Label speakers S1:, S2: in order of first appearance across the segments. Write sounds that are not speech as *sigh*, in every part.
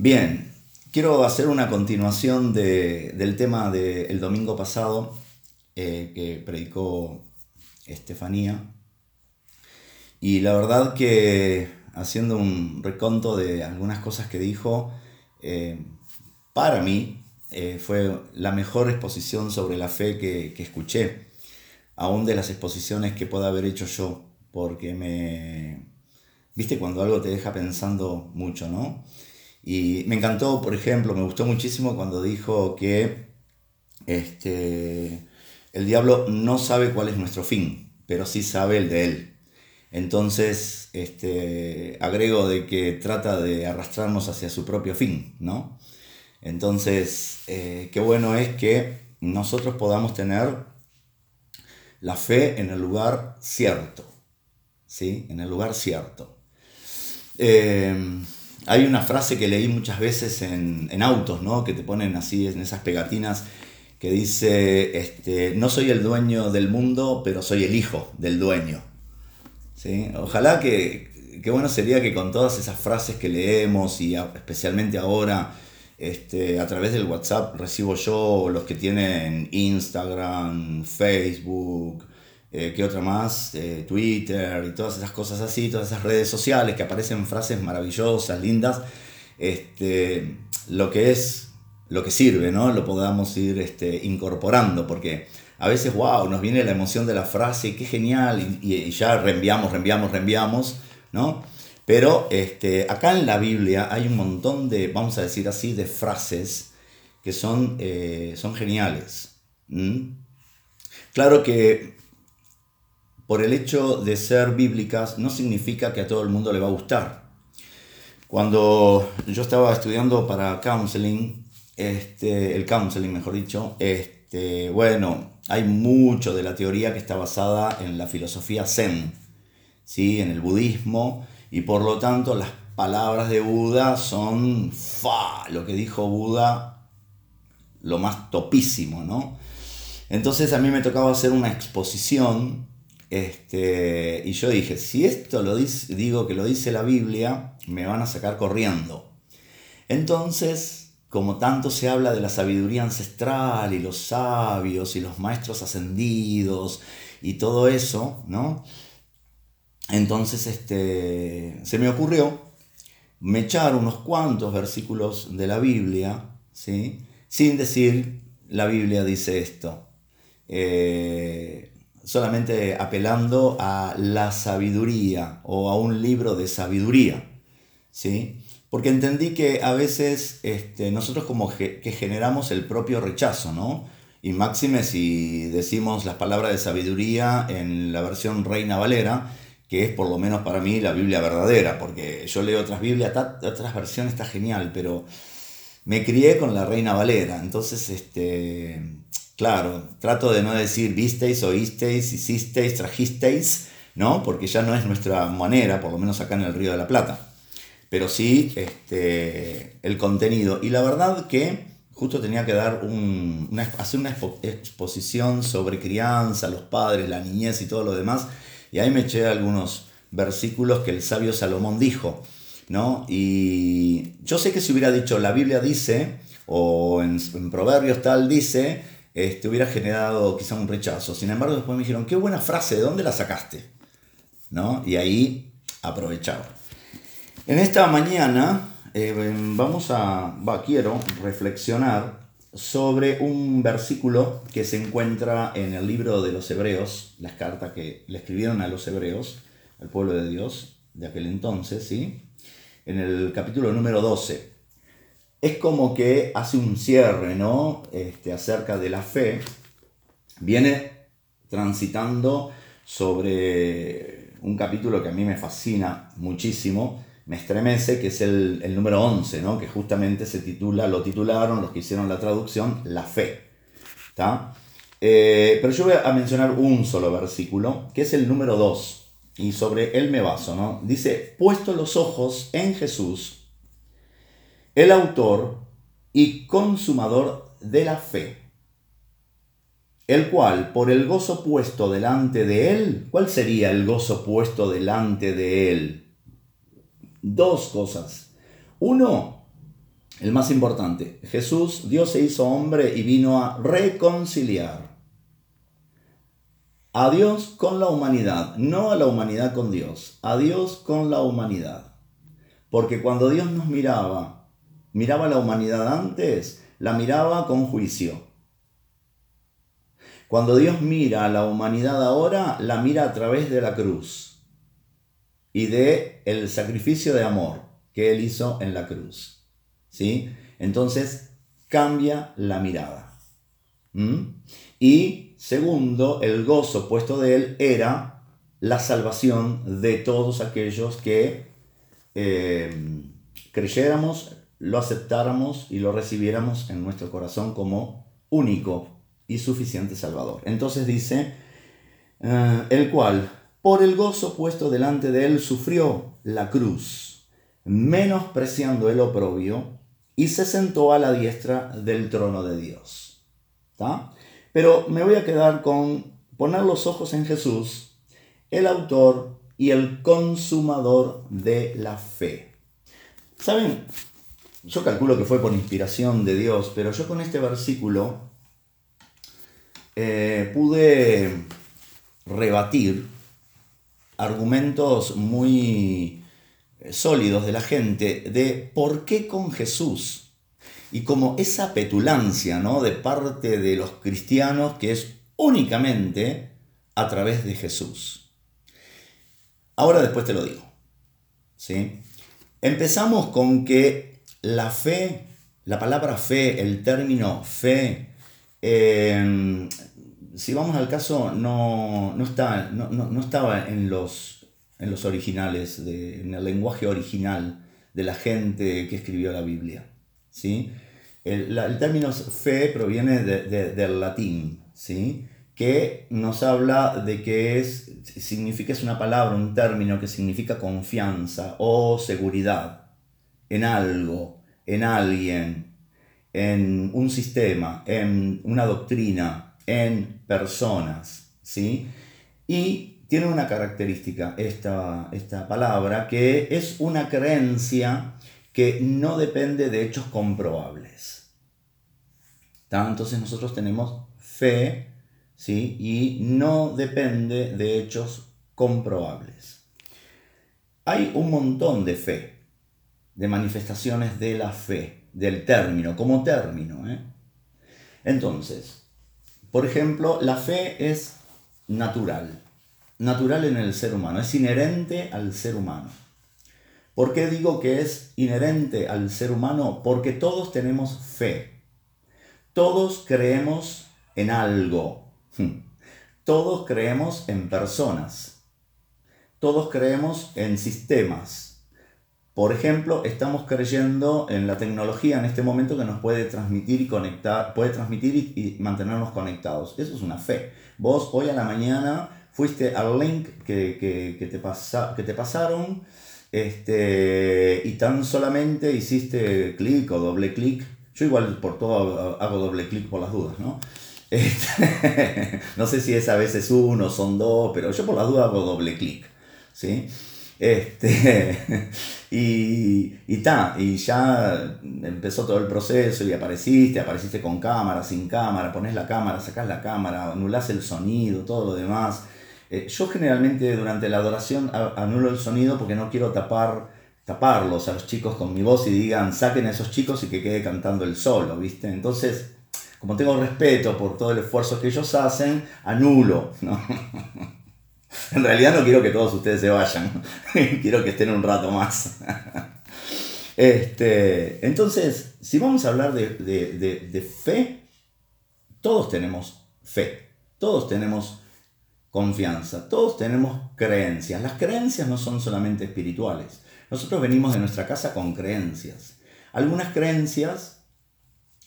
S1: Bien, quiero hacer una continuación del tema del domingo pasado eh, que predicó Estefanía. Y la verdad que haciendo un reconto de algunas cosas que dijo, eh, para mí eh, fue la mejor exposición sobre la fe que, que escuché, aún de las exposiciones que pueda haber hecho yo, porque me... Viste cuando algo te deja pensando mucho, ¿no? Y me encantó, por ejemplo, me gustó muchísimo cuando dijo que este, el diablo no sabe cuál es nuestro fin, pero sí sabe el de él. Entonces, este, agrego de que trata de arrastrarnos hacia su propio fin, ¿no? Entonces, eh, qué bueno es que nosotros podamos tener la fe en el lugar cierto, ¿sí? En el lugar cierto. Eh, hay una frase que leí muchas veces en, autos, ¿no? Que te ponen así en esas pegatinas que dice, este, no soy el dueño del mundo, pero soy el hijo del dueño. ¿Sí? Ojalá que, qué bueno sería que con todas esas frases que leemos y especialmente ahora este, a través del WhatsApp recibo yo, los que tienen Instagram, Facebook, eh, ¿qué otra más? Eh, Twitter y todas esas cosas así, todas esas redes sociales que aparecen frases maravillosas, lindas, este, lo que es, lo que sirve, ¿no? Lo podamos ir este, incorporando, porque a veces, wow, nos viene la emoción de la frase, qué genial, y, ya reenviamos, reenviamos, reenviamos, ¿no? Pero este, acá en la Biblia hay un montón de, vamos a decir así, de frases que son, eh, son geniales. Claro que por el hecho de ser bíblicas no significa que a todo el mundo le va a gustar. Cuando yo estaba estudiando para counseling, este, el counseling mejor dicho, este, bueno, hay mucho de la teoría que está basada en la filosofía zen, ¿sí? en el budismo, y por lo tanto las palabras de Buda son fa, lo que dijo Buda, lo más topísimo, ¿no? Entonces a mí me tocaba hacer una exposición este, y yo dije, si esto lo dice, digo que lo dice la Biblia, me van a sacar corriendo. Entonces, como tanto se habla de la sabiduría ancestral y los sabios y los maestros ascendidos y todo eso, ¿no? Entonces este, se me ocurrió me echar unos cuantos versículos de la Biblia, ¿sí? sin decir la Biblia dice esto. Eh, solamente apelando a la sabiduría o a un libro de sabiduría, ¿sí? Porque entendí que a veces este, nosotros como que generamos el propio rechazo, ¿no? Y máxime si decimos las palabras de sabiduría en la versión Reina Valera, que es por lo menos para mí la Biblia verdadera, porque yo leo otras Biblias, otras versiones está genial, pero me crié con la Reina Valera, entonces este, Claro, trato de no decir visteis, oísteis, hicisteis, trajisteis, ¿no? Porque ya no es nuestra manera, por lo menos acá en el Río de la Plata. Pero sí este, el contenido. Y la verdad que justo tenía que dar una, hacer una exposición sobre crianza, los padres, la niñez y todo lo demás. Y ahí me eché algunos versículos que el sabio Salomón dijo. ¿no? Y yo sé que si hubiera dicho la Biblia dice, o en Proverbios tal dice, este, hubiera generado quizá un rechazo. Sin embargo, después me dijeron, qué buena frase, ¿de dónde la sacaste? ¿No? Y ahí aprovechaba. En esta mañana eh, vamos a, quiero reflexionar sobre un versículo que se encuentra en el libro de los Hebreos, las cartas que le escribieron a los Hebreos, al pueblo de Dios de aquel entonces, ¿sí? En el capítulo número 12 es como que hace un cierre, ¿no? Este, acerca de la fe. Viene transitando sobre un capítulo que a mí me fascina muchísimo, me estremece, que es el, número 11, ¿no? Que justamente se titula, lo titularon los que hicieron la traducción, La fe. Eh, pero yo voy a mencionar un solo versículo, que es el número 2, y sobre él me baso, ¿no? Dice, puesto los ojos en Jesús, el autor y consumador de la fe, el cual por el gozo puesto delante de él, ¿cuál sería el gozo puesto delante de él? Dos cosas. Uno, el más importante. Jesús, Dios se hizo hombre y vino a reconciliar a Dios con la humanidad, no a la humanidad con Dios, a Dios con la humanidad. Porque cuando Dios nos miraba, miraba la humanidad antes, la miraba con juicio. Cuando Dios mira a la humanidad ahora, la mira a través de la cruz y de el sacrificio de amor que él hizo en la cruz. ¿Sí? Entonces cambia la mirada. Y segundo, el gozo puesto de él era la salvación de todos aquellos que eh, creyéramos, lo aceptáramos y lo recibiéramos en nuestro corazón como único y suficiente Salvador. Entonces dice, eh, el cual, por el gozo puesto delante de él, sufrió la cruz, menospreciando el oprobio, y se sentó a la diestra del trono de Dios. Pero me voy a quedar con poner los ojos en Jesús, el autor y el consumador de la fe. ¿Saben? Yo calculo que fue por inspiración de Dios, pero yo con este versículo eh, pude rebatir argumentos muy sólidos de la gente de por qué con Jesús y como esa petulancia ¿no? de parte de los cristianos que es únicamente a través de Jesús. Ahora después te lo digo. ¿sí? Empezamos con que la fe, la palabra fe, el término fe, em, si vamos al caso, no, está, no, estaba en los, en los originales, en el lenguaje original de la gente que escribió la Biblia. ¿sí? El, término fe proviene del latín, ¿sí? que nos habla de que es, significa, es una palabra, un término que significa confianza o seguridad en algo, en alguien, en un sistema, en una doctrina, en personas. ¿sí? Y tiene una característica esta, esta palabra que es una creencia que no depende de hechos comprobables. Entonces nosotros tenemos fe, ¿sí? Y no depende de hechos comprobables. Hay un montón de fe, de manifestaciones de la fe, del término, como término. ¿eh? Entonces, por ejemplo, la fe es natural, natural en el ser humano, es inherente al ser humano. ¿Por qué digo que es inherente al ser humano? Porque todos tenemos fe. Todos creemos en algo. Todos creemos en personas. Todos creemos en sistemas. Por ejemplo, estamos creyendo en la tecnología en este momento que nos puede transmitir y conectar, puede transmitir y, mantenernos conectados. Eso es una fe. Vos hoy a la mañana fuiste al link que, te, pasa, que te pasaron este, y tan solamente hiciste clic o doble clic. Yo igual por todo hago doble clic por las dudas, ¿no? Este, *laughs* no sé si es a veces uno, son dos, pero yo por las dudas hago doble clic, ¿sí? Este, *laughs* y, y, y ya empezó todo el proceso y apareciste, apareciste con cámara, sin cámara, pones la cámara, sacás la cámara, anulás el sonido, todo lo demás. Eh, yo generalmente durante la adoración anulo el sonido porque no quiero tapar, taparlos a los chicos con mi voz y digan, saquen a esos chicos y que quede cantando el solo, ¿viste? Entonces, como tengo respeto por todo el esfuerzo que ellos hacen, anulo, *laughs* *laughs* en realidad no quiero que todos ustedes se vayan, *laughs* quiero que estén un rato más. *laughs* este, entonces, si vamos a hablar de, de fe, todos tenemos fe, todos tenemos confianza. Todos tenemos creencias. Las creencias no son solamente espirituales. Nosotros venimos de nuestra casa con creencias. Algunas creencias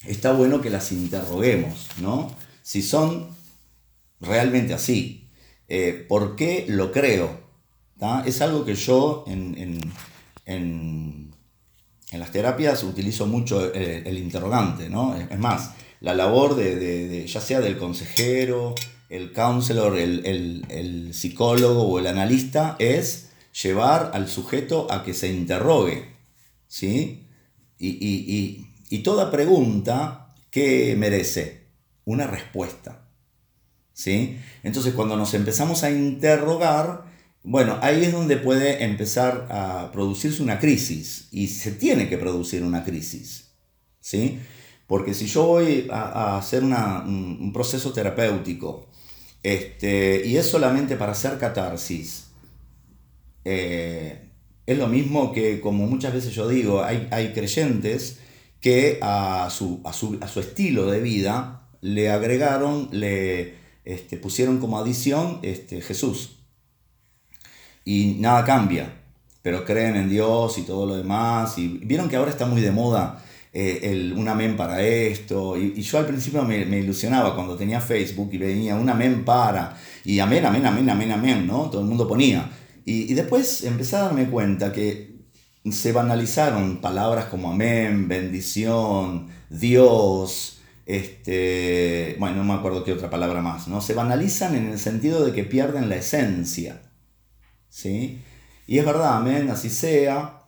S1: está bueno que las interroguemos, ¿no? Si son realmente así. Eh, ¿Por qué lo creo? Es algo que yo en, las terapias utilizo mucho eh, el, interrogante, ¿no? Es más, la labor de, ya sea del consejero, el counselor, el, psicólogo o el analista es llevar al sujeto a que se interrogue, ¿sí? Y, toda pregunta, ¿qué merece? Una respuesta. ¿Sí? Entonces, cuando nos empezamos a interrogar, bueno, ahí es donde puede empezar a producirse una crisis y se tiene que producir una crisis. ¿Sí? Porque si yo voy a, hacer un, proceso terapéutico este, y es solamente para hacer catarsis, eh, es lo mismo que, como muchas veces yo digo, hay, hay creyentes que a su, a, su, estilo de vida le agregaron, le este, pusieron como adición este, Jesús. Y nada cambia, pero creen en Dios y todo lo demás. Y vieron que ahora está muy de moda eh, el, un amén para esto. Y, yo al principio me, me, ilusionaba cuando tenía Facebook y venía un amén para. Y amén, amén, amén, amén, amén, ¿no? Todo el mundo ponía. Y, después empecé a darme cuenta que se banalizaron palabras como amén, bendición, Dios, este, bueno, no me acuerdo qué otra palabra más, ¿no? Se banalizan en el sentido de que pierden la esencia, ¿sí? Y es verdad, amén, así sea,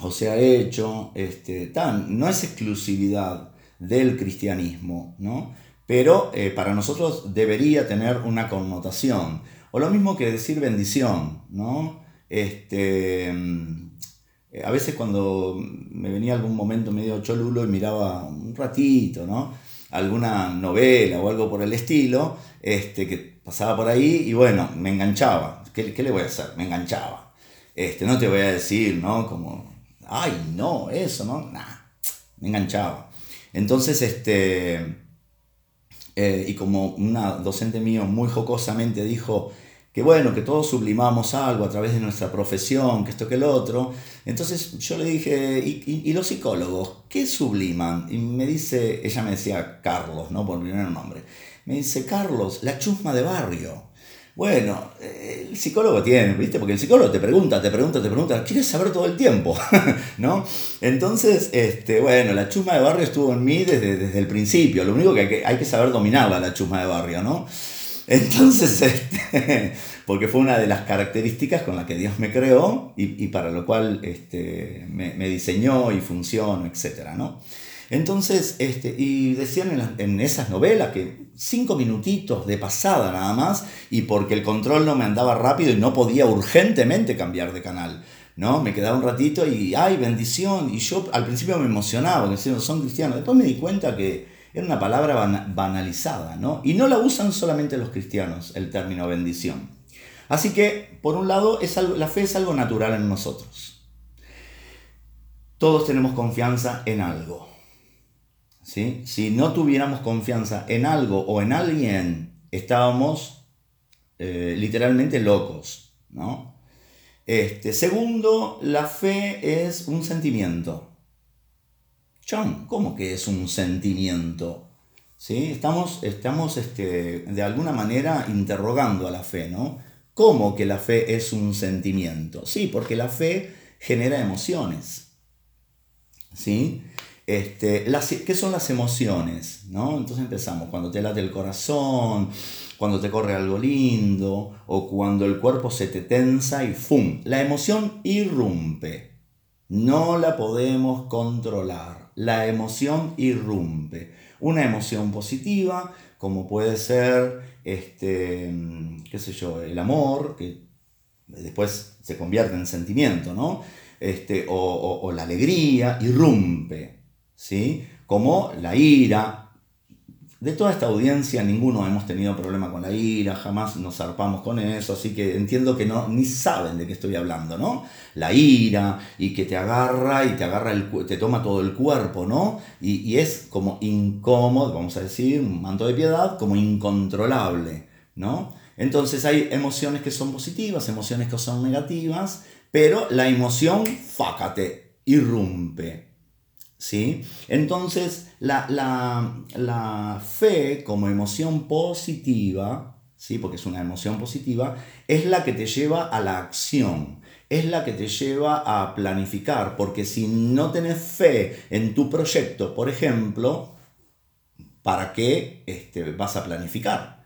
S1: o sea hecho, este, tan, no es exclusividad del cristianismo, ¿no? Pero eh, para nosotros debería tener una connotación. O lo mismo que decir bendición, ¿no? Este, a veces cuando me venía algún momento medio cholulo y miraba un ratito, ¿no? Alguna novela o algo por el estilo, este, que pasaba por ahí y bueno, me enganchaba. ¿Qué, le voy a hacer? Me enganchaba. Este, no te voy a decir, ¿no? Como, ay, no, eso, ¿no? Nah, me enganchaba. Entonces, este, eh, y como una docente mío muy jocosamente dijo, que bueno, que todos sublimamos algo a través de nuestra profesión, que esto que el otro. Entonces yo le dije, ¿y, los psicólogos qué subliman? Y me dice, ella me decía Carlos, ¿no? Por primer nombre. Me dice, Carlos, la chusma de barrio. Bueno, eh, el psicólogo tiene, ¿viste? Porque el psicólogo te pregunta, te pregunta, te pregunta, quieres saber todo el tiempo, *laughs* ¿no? Entonces, este, bueno, la chusma de barrio estuvo en mí desde, desde el principio. Lo único que hay, que hay que saber dominarla, la chusma de barrio, ¿no? Entonces, *laughs* este, porque fue una de las características con las que Dios me creó y, para lo cual este, me, diseñó y funcionó, etc. ¿no? Entonces, este, y decían en, esas novelas que cinco minutitos de pasada nada más, y porque el control no me andaba rápido y no podía urgentemente cambiar de canal. ¿no? Me quedaba un ratito y, ¡ay, bendición! Y yo al principio me emocionaba, que son cristianos. Después me di cuenta que era una palabra banalizada, ¿no? Y no la usan solamente los cristianos, el término bendición. Así que, por un lado, la fe es algo natural en nosotros. Todos tenemos confianza en algo. ¿sí? Si no tuviéramos confianza en algo o en alguien, estábamos eh, literalmente locos. ¿no? Este, segundo, la fe es un sentimiento. John, ¿cómo que es un sentimiento? ¿Sí? Estamos, estamos este, de alguna manera interrogando a la fe, ¿no? ¿Cómo que la fe es un sentimiento? Sí, porque la fe genera emociones. ¿Sí? Este, las, ¿Qué son las emociones? ¿no? Entonces empezamos, cuando te late el corazón, cuando te corre algo lindo, o cuando el cuerpo se te tensa y ¡fum! La emoción irrumpe. No la podemos controlar la emoción irrumpe. Una emoción positiva, como puede ser, este, qué sé yo, el amor, que después se convierte en sentimiento, ¿no? Este, o, la alegría, irrumpe, ¿sí? Como la ira, de toda esta audiencia, ninguno hemos tenido problema con la ira, jamás nos zarpamos con eso, así que entiendo que no, ni saben de qué estoy hablando, ¿no? La ira y que te agarra y te agarra el, te toma todo el cuerpo, ¿no? Y, y es como incómodo, vamos a decir, un manto de piedad, como incontrolable, ¿no? Entonces hay emociones que son positivas, emociones que son negativas, pero la emoción, fácate, irrumpe, ¿sí? Entonces, la, fe como emoción positiva, ¿sí? Porque es una emoción positiva, es la que te lleva a la acción, es la que te lleva a planificar, porque si no tenés fe en tu proyecto, por ejemplo, ¿para qué este, vas a planificar?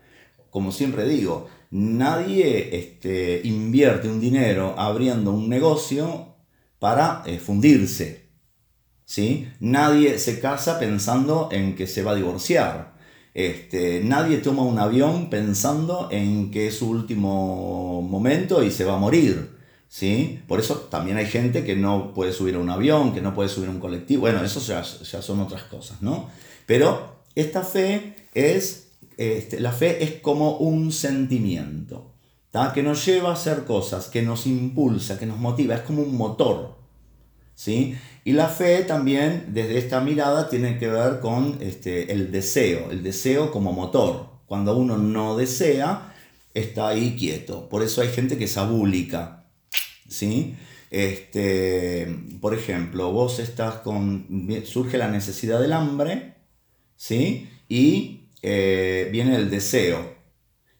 S1: Como siempre digo, nadie este, invierte un dinero abriendo un negocio para eh, fundirse ¿sí? Nadie se casa pensando en que se va a divorciar. Este, nadie toma un avión pensando en que es su último momento y se va a morir. ¿sí? Por eso también hay gente que no puede subir a un avión, que no puede subir a un colectivo. Bueno, eso ya, son otras cosas, ¿no? Pero esta fe es, este, la fe es como un sentimiento, que nos lleva a hacer cosas, que nos impulsa, que nos motiva, es como un motor. ¿sí? Y la fe también, desde esta mirada, tiene que ver con este, el deseo, el deseo como motor. Cuando uno no desea, está ahí quieto. Por eso hay gente que es abúlica. ¿sí? Este, por ejemplo, vos estás con. surge la necesidad del hambre, ¿sí? Y eh, viene el deseo.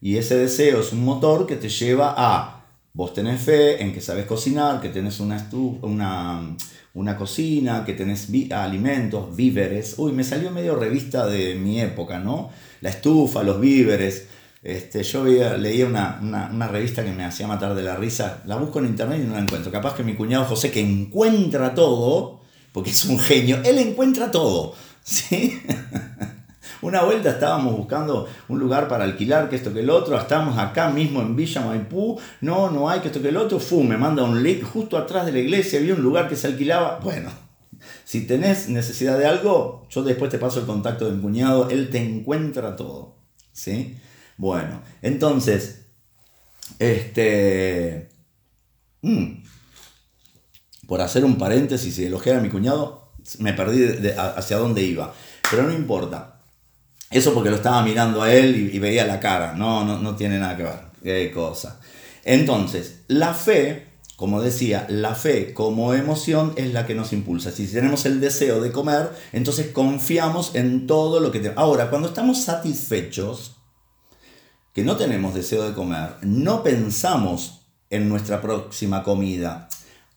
S1: Y ese deseo es un motor que te lleva a, vos tenés fe en que sabes cocinar, que tenés una, una, una cocina, que tenés alimentos, víveres. Uy, me salió medio revista de mi época, ¿no? La estufa, los víveres. Este, yo leía una, una, revista que me hacía matar de la risa. La busco en internet y no la encuentro. Capaz que mi cuñado José, que encuentra todo, porque es un genio, él encuentra todo. *laughs* ¿Sí? Una vuelta estábamos buscando un lugar para alquilar, que esto que el otro, estamos acá mismo en Villa Maipú, no, no hay que esto que el otro, fu, me manda un link, justo atrás de la iglesia había un lugar que se alquilaba, bueno, si tenés necesidad de algo, yo después te paso el contacto de mi cuñado, él te encuentra todo, ¿sí? Bueno, entonces, este... Mm, por hacer un paréntesis y elogiar a mi cuñado, me perdí hacia dónde iba. Pero no importa. Eso porque lo estaba mirando a él y, veía la cara, no, no, no tiene nada que ver, qué cosa. Entonces, la fe, como decía, la fe como emoción es la que nos impulsa. Si tenemos el deseo de comer, entonces confiamos en todo lo que tenemos. Ahora, cuando estamos satisfechos, que no tenemos deseo de comer, no pensamos en nuestra próxima comida.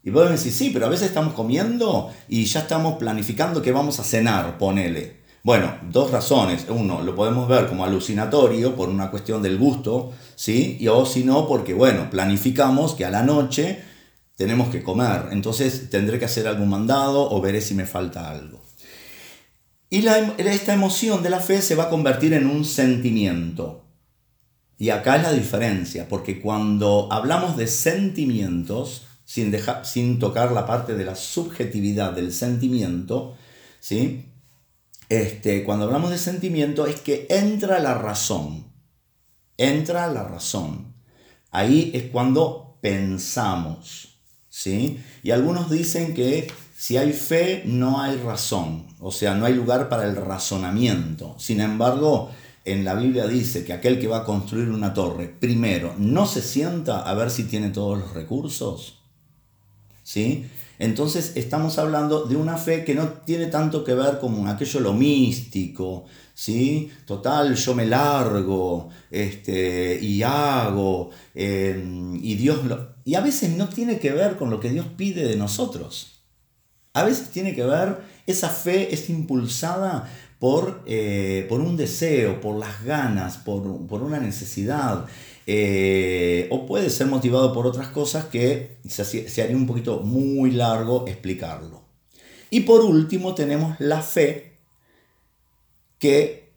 S1: Y vos decís, sí, pero a veces estamos comiendo y ya estamos planificando que vamos a cenar, ponele. Bueno, dos razones. Uno, lo podemos ver como alucinatorio por una cuestión del gusto, ¿sí? Y o si no, porque, bueno, planificamos que a la noche tenemos que comer. Entonces tendré que hacer algún mandado o veré si me falta algo. Y la, esta emoción de la fe se va a convertir en un sentimiento. Y acá es la diferencia, porque cuando hablamos de sentimientos, sin, dejar, sin tocar la parte de la subjetividad del sentimiento, ¿sí? Este, cuando hablamos de sentimiento es que entra la razón. Entra la razón. Ahí es cuando pensamos. ¿sí? Y algunos dicen que si hay fe no hay razón. O sea, no hay lugar para el razonamiento. Sin embargo, en la Biblia dice que aquel que va a construir una torre, primero, no se sienta a ver si tiene todos los recursos. ¿Sí? Entonces estamos hablando de una fe que no tiene tanto que ver con aquello lo místico, ¿sí? Total, yo me largo este, y hago, em, y Dios lo... Y a veces no tiene que ver con lo que Dios pide de nosotros. A veces tiene que ver, esa fe es impulsada por, eh, por un deseo, por las ganas, por, por una necesidad. Eh, o puede ser motivado por otras cosas que se, haría un poquito muy largo explicarlo. Y por último tenemos la fe, que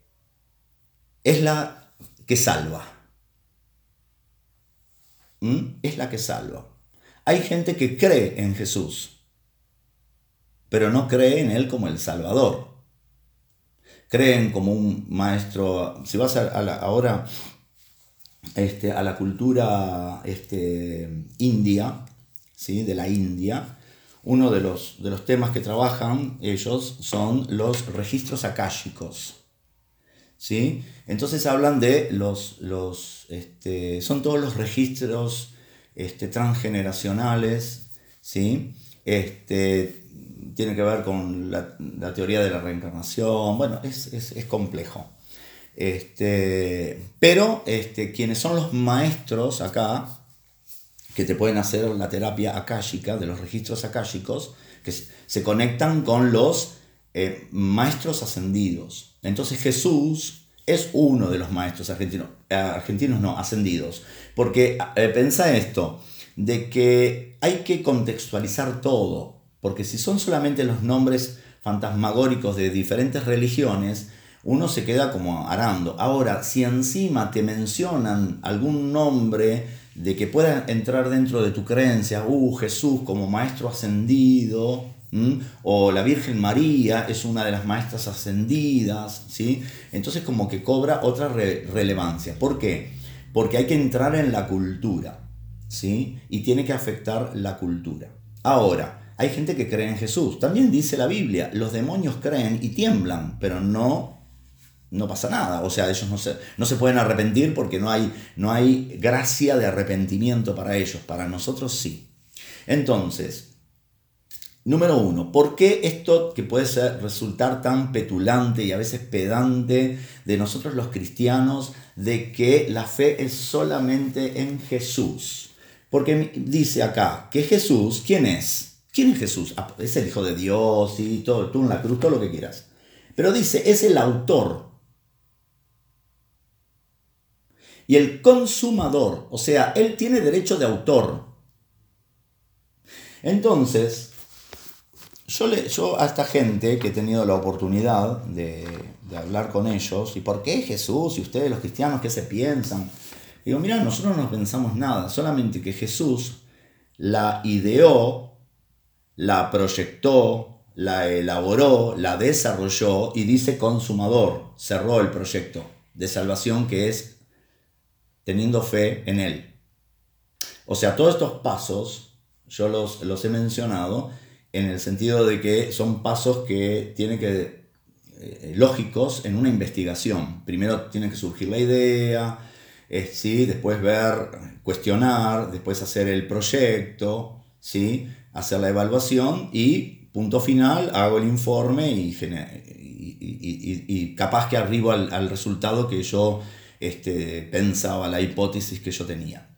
S1: es la que salva. ¿Mm? Es la que salva. Hay gente que cree en Jesús, pero no cree en Él como el Salvador. Creen como un maestro. Si vas a, ahora este, a la cultura este, india, ¿sí? de la India, uno de los, de los temas que trabajan ellos son los registros akáshicos. ¿sí? Entonces hablan de los, los este, son todos los registros este, transgeneracionales, ¿sí? Este, tiene que ver con la, teoría de la reencarnación, bueno, es, es complejo. Este, pero este, quienes son los maestros acá, que te pueden hacer la terapia akáshica, de los registros akáshicos, que se conectan con los eh, maestros ascendidos. Entonces Jesús es uno de los maestros argentinos, argentinos no, ascendidos. Porque eh, pensa esto, de que hay que contextualizar todo, porque si son solamente los nombres fantasmagóricos de diferentes religiones, uno se queda como arando. Ahora, si encima te mencionan algún nombre de que pueda entrar dentro de tu creencia, uh, Jesús como maestro ascendido, o la Virgen María es una de las maestras ascendidas, ¿sí? Entonces como que cobra otra relevancia. ¿Por qué? Porque hay que entrar en la cultura, ¿sí? Y tiene que afectar la cultura. Ahora, hay gente que cree en Jesús. También dice la Biblia, los demonios creen y tiemblan, pero no no pasa nada. O sea, ellos no se, no se pueden arrepentir porque no hay, no hay gracia de arrepentimiento para ellos. Para nosotros sí. Entonces, número uno, ¿por qué esto que puede ser, resultar tan petulante y a veces pedante de nosotros los cristianos de que la fe es solamente en Jesús? Porque dice acá que Jesús, ¿quién es? ¿Quién es Jesús? Ah, es el Hijo de Dios y todo, tú en la cruz, todo lo que quieras. Pero dice, es el autor y el consumador, o sea, él tiene derecho de autor. Entonces, yo, le, yo a esta gente que he tenido la oportunidad de, hablar con ellos, ¿y por qué Jesús? ¿Y ustedes los cristianos qué se piensan? Digo, mira, nosotros no pensamos nada, solamente que Jesús la ideó, la proyectó, la elaboró, la desarrolló y dice consumador, cerró el proyecto de salvación que es teniendo fe en Él. O sea, todos estos pasos yo los, los he mencionado en el sentido de que son pasos que tienen que, eh, lógicos en una investigación. Primero tiene que surgir la idea, eh, ¿sí? después ver, cuestionar, después hacer el proyecto, ¿sí? hacer la evaluación y punto final, hago el informe y, y, capaz que arribo al, al resultado que yo este, pensaba, la hipótesis que yo tenía.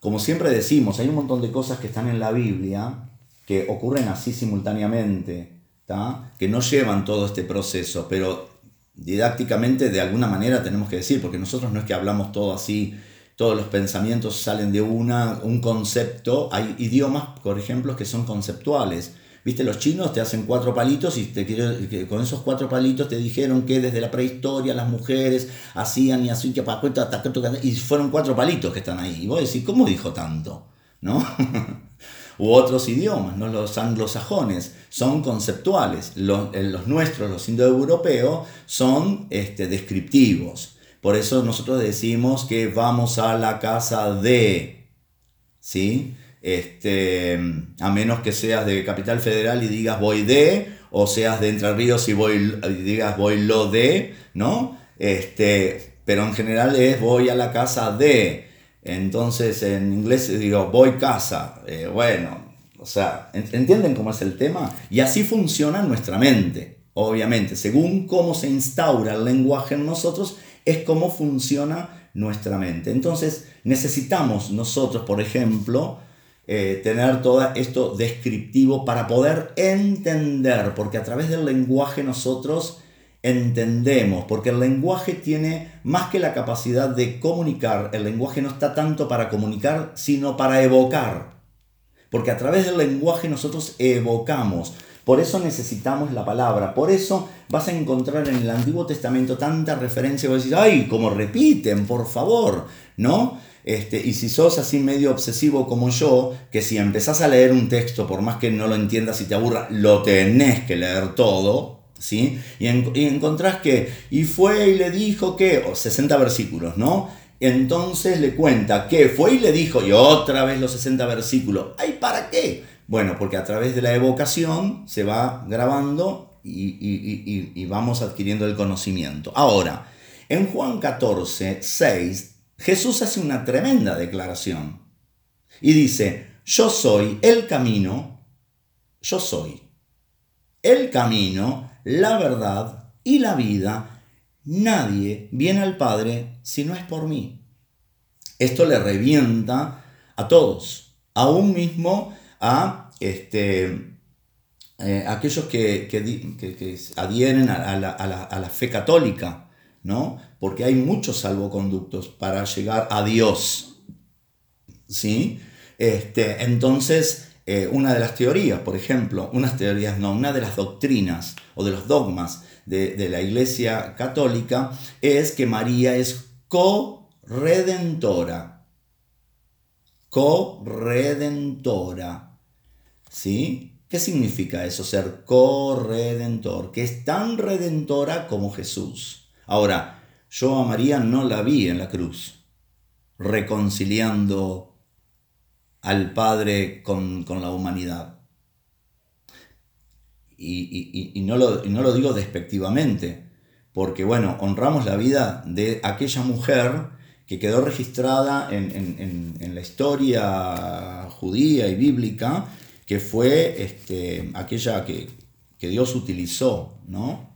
S1: Como siempre decimos, hay un montón de cosas que están en la Biblia que ocurren así simultáneamente, que no llevan todo este proceso, pero didácticamente de alguna manera tenemos que decir, porque nosotros no es que hablamos todo así, todos los pensamientos salen de una, un concepto, hay idiomas, por ejemplo, que son conceptuales, Viste, los chinos te hacen cuatro palitos y te con esos cuatro palitos te dijeron que desde la prehistoria las mujeres hacían y así, que y fueron cuatro palitos que están ahí. Y vos decís, ¿cómo dijo tanto? ¿No? *laughs* U otros idiomas, ¿no? los anglosajones, son conceptuales. Los, eh, los nuestros, los indoeuropeos, son este, descriptivos. Por eso nosotros decimos que vamos a la casa de, ¿sí? Este, a menos que seas de Capital Federal y digas voy de, o seas de Entre Ríos y, digas voy lo de, ¿no? Este, pero en general es voy a la casa de. Entonces en inglés digo voy casa. Eh, bueno, o sea, ¿entienden cómo es el tema? Y así funciona nuestra mente, obviamente. Según cómo se instaura el lenguaje en nosotros, es cómo funciona nuestra mente. Entonces necesitamos nosotros, por ejemplo, eh, tener todo esto descriptivo para poder entender, porque a través del lenguaje nosotros entendemos, porque el lenguaje tiene más que la capacidad de comunicar, el lenguaje no está tanto para comunicar, sino para evocar, porque a través del lenguaje nosotros evocamos. Por eso necesitamos la palabra. Por eso vas a encontrar en el Antiguo Testamento tanta referencia. Vas a decir, ay, como repiten, por favor, ¿no? Este, y si sos así medio obsesivo como yo, que si empezás a leer un texto, por más que no lo entiendas y te aburra, lo tenés que leer todo, ¿sí? Y, encontrás que, y fue y le dijo que, 60 versículos, ¿no? Entonces le cuenta que fue y le dijo, y otra vez los 60 versículos, ¿ay para qué? Bueno, porque a través de la evocación se va grabando y, y vamos adquiriendo el conocimiento. Ahora, en Juan 14, 6 Jesús hace una tremenda declaración y dice, yo soy el camino, yo soy el camino, la verdad y la vida. Nadie viene al Padre si no es por mí. Esto le revienta a todos, aún mismo a este, eh, aquellos que, que, adhieren a la fe católica ¿no? Porque hay muchos salvoconductos para llegar a Dios, ¿sí? Este, entonces, eh, una de las teorías, por ejemplo, unas teorías no, una de las doctrinas o de los dogmas de, de la Iglesia Católica es que María es co-redentora. Co-redentora. ¿Sí? ¿Qué significa eso, ser co-redentor? Que es tan redentora como Jesús. Ahora, yo a María no la vi en la cruz, reconciliando al Padre con, la humanidad. Y, no lo, no lo digo despectivamente, porque bueno, honramos la vida de aquella mujer que quedó registrada en, la historia judía y bíblica, que fue este, aquella que, que Dios utilizó, ¿no?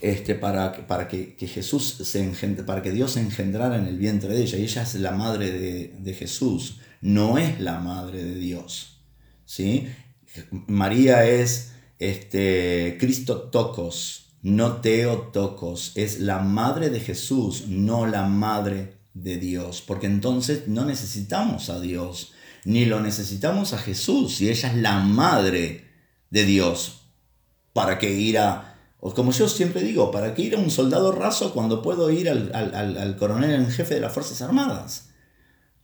S1: Este, para, para que, Jesús se para que Dios se engendrara en el vientre de ella. Y ella es la madre de, Jesús, no es la madre de Dios. ¿sí? María es este, Cristo tocos, no Teotocos, es la madre de Jesús, no la madre de Dios, porque entonces no necesitamos a Dios, ni lo necesitamos a Jesús, y ella es la madre de Dios. ¿Para que ir a, o como yo siempre digo, ¿para qué ir a un soldado raso cuando puedo ir al, coronel en jefe de las Fuerzas Armadas?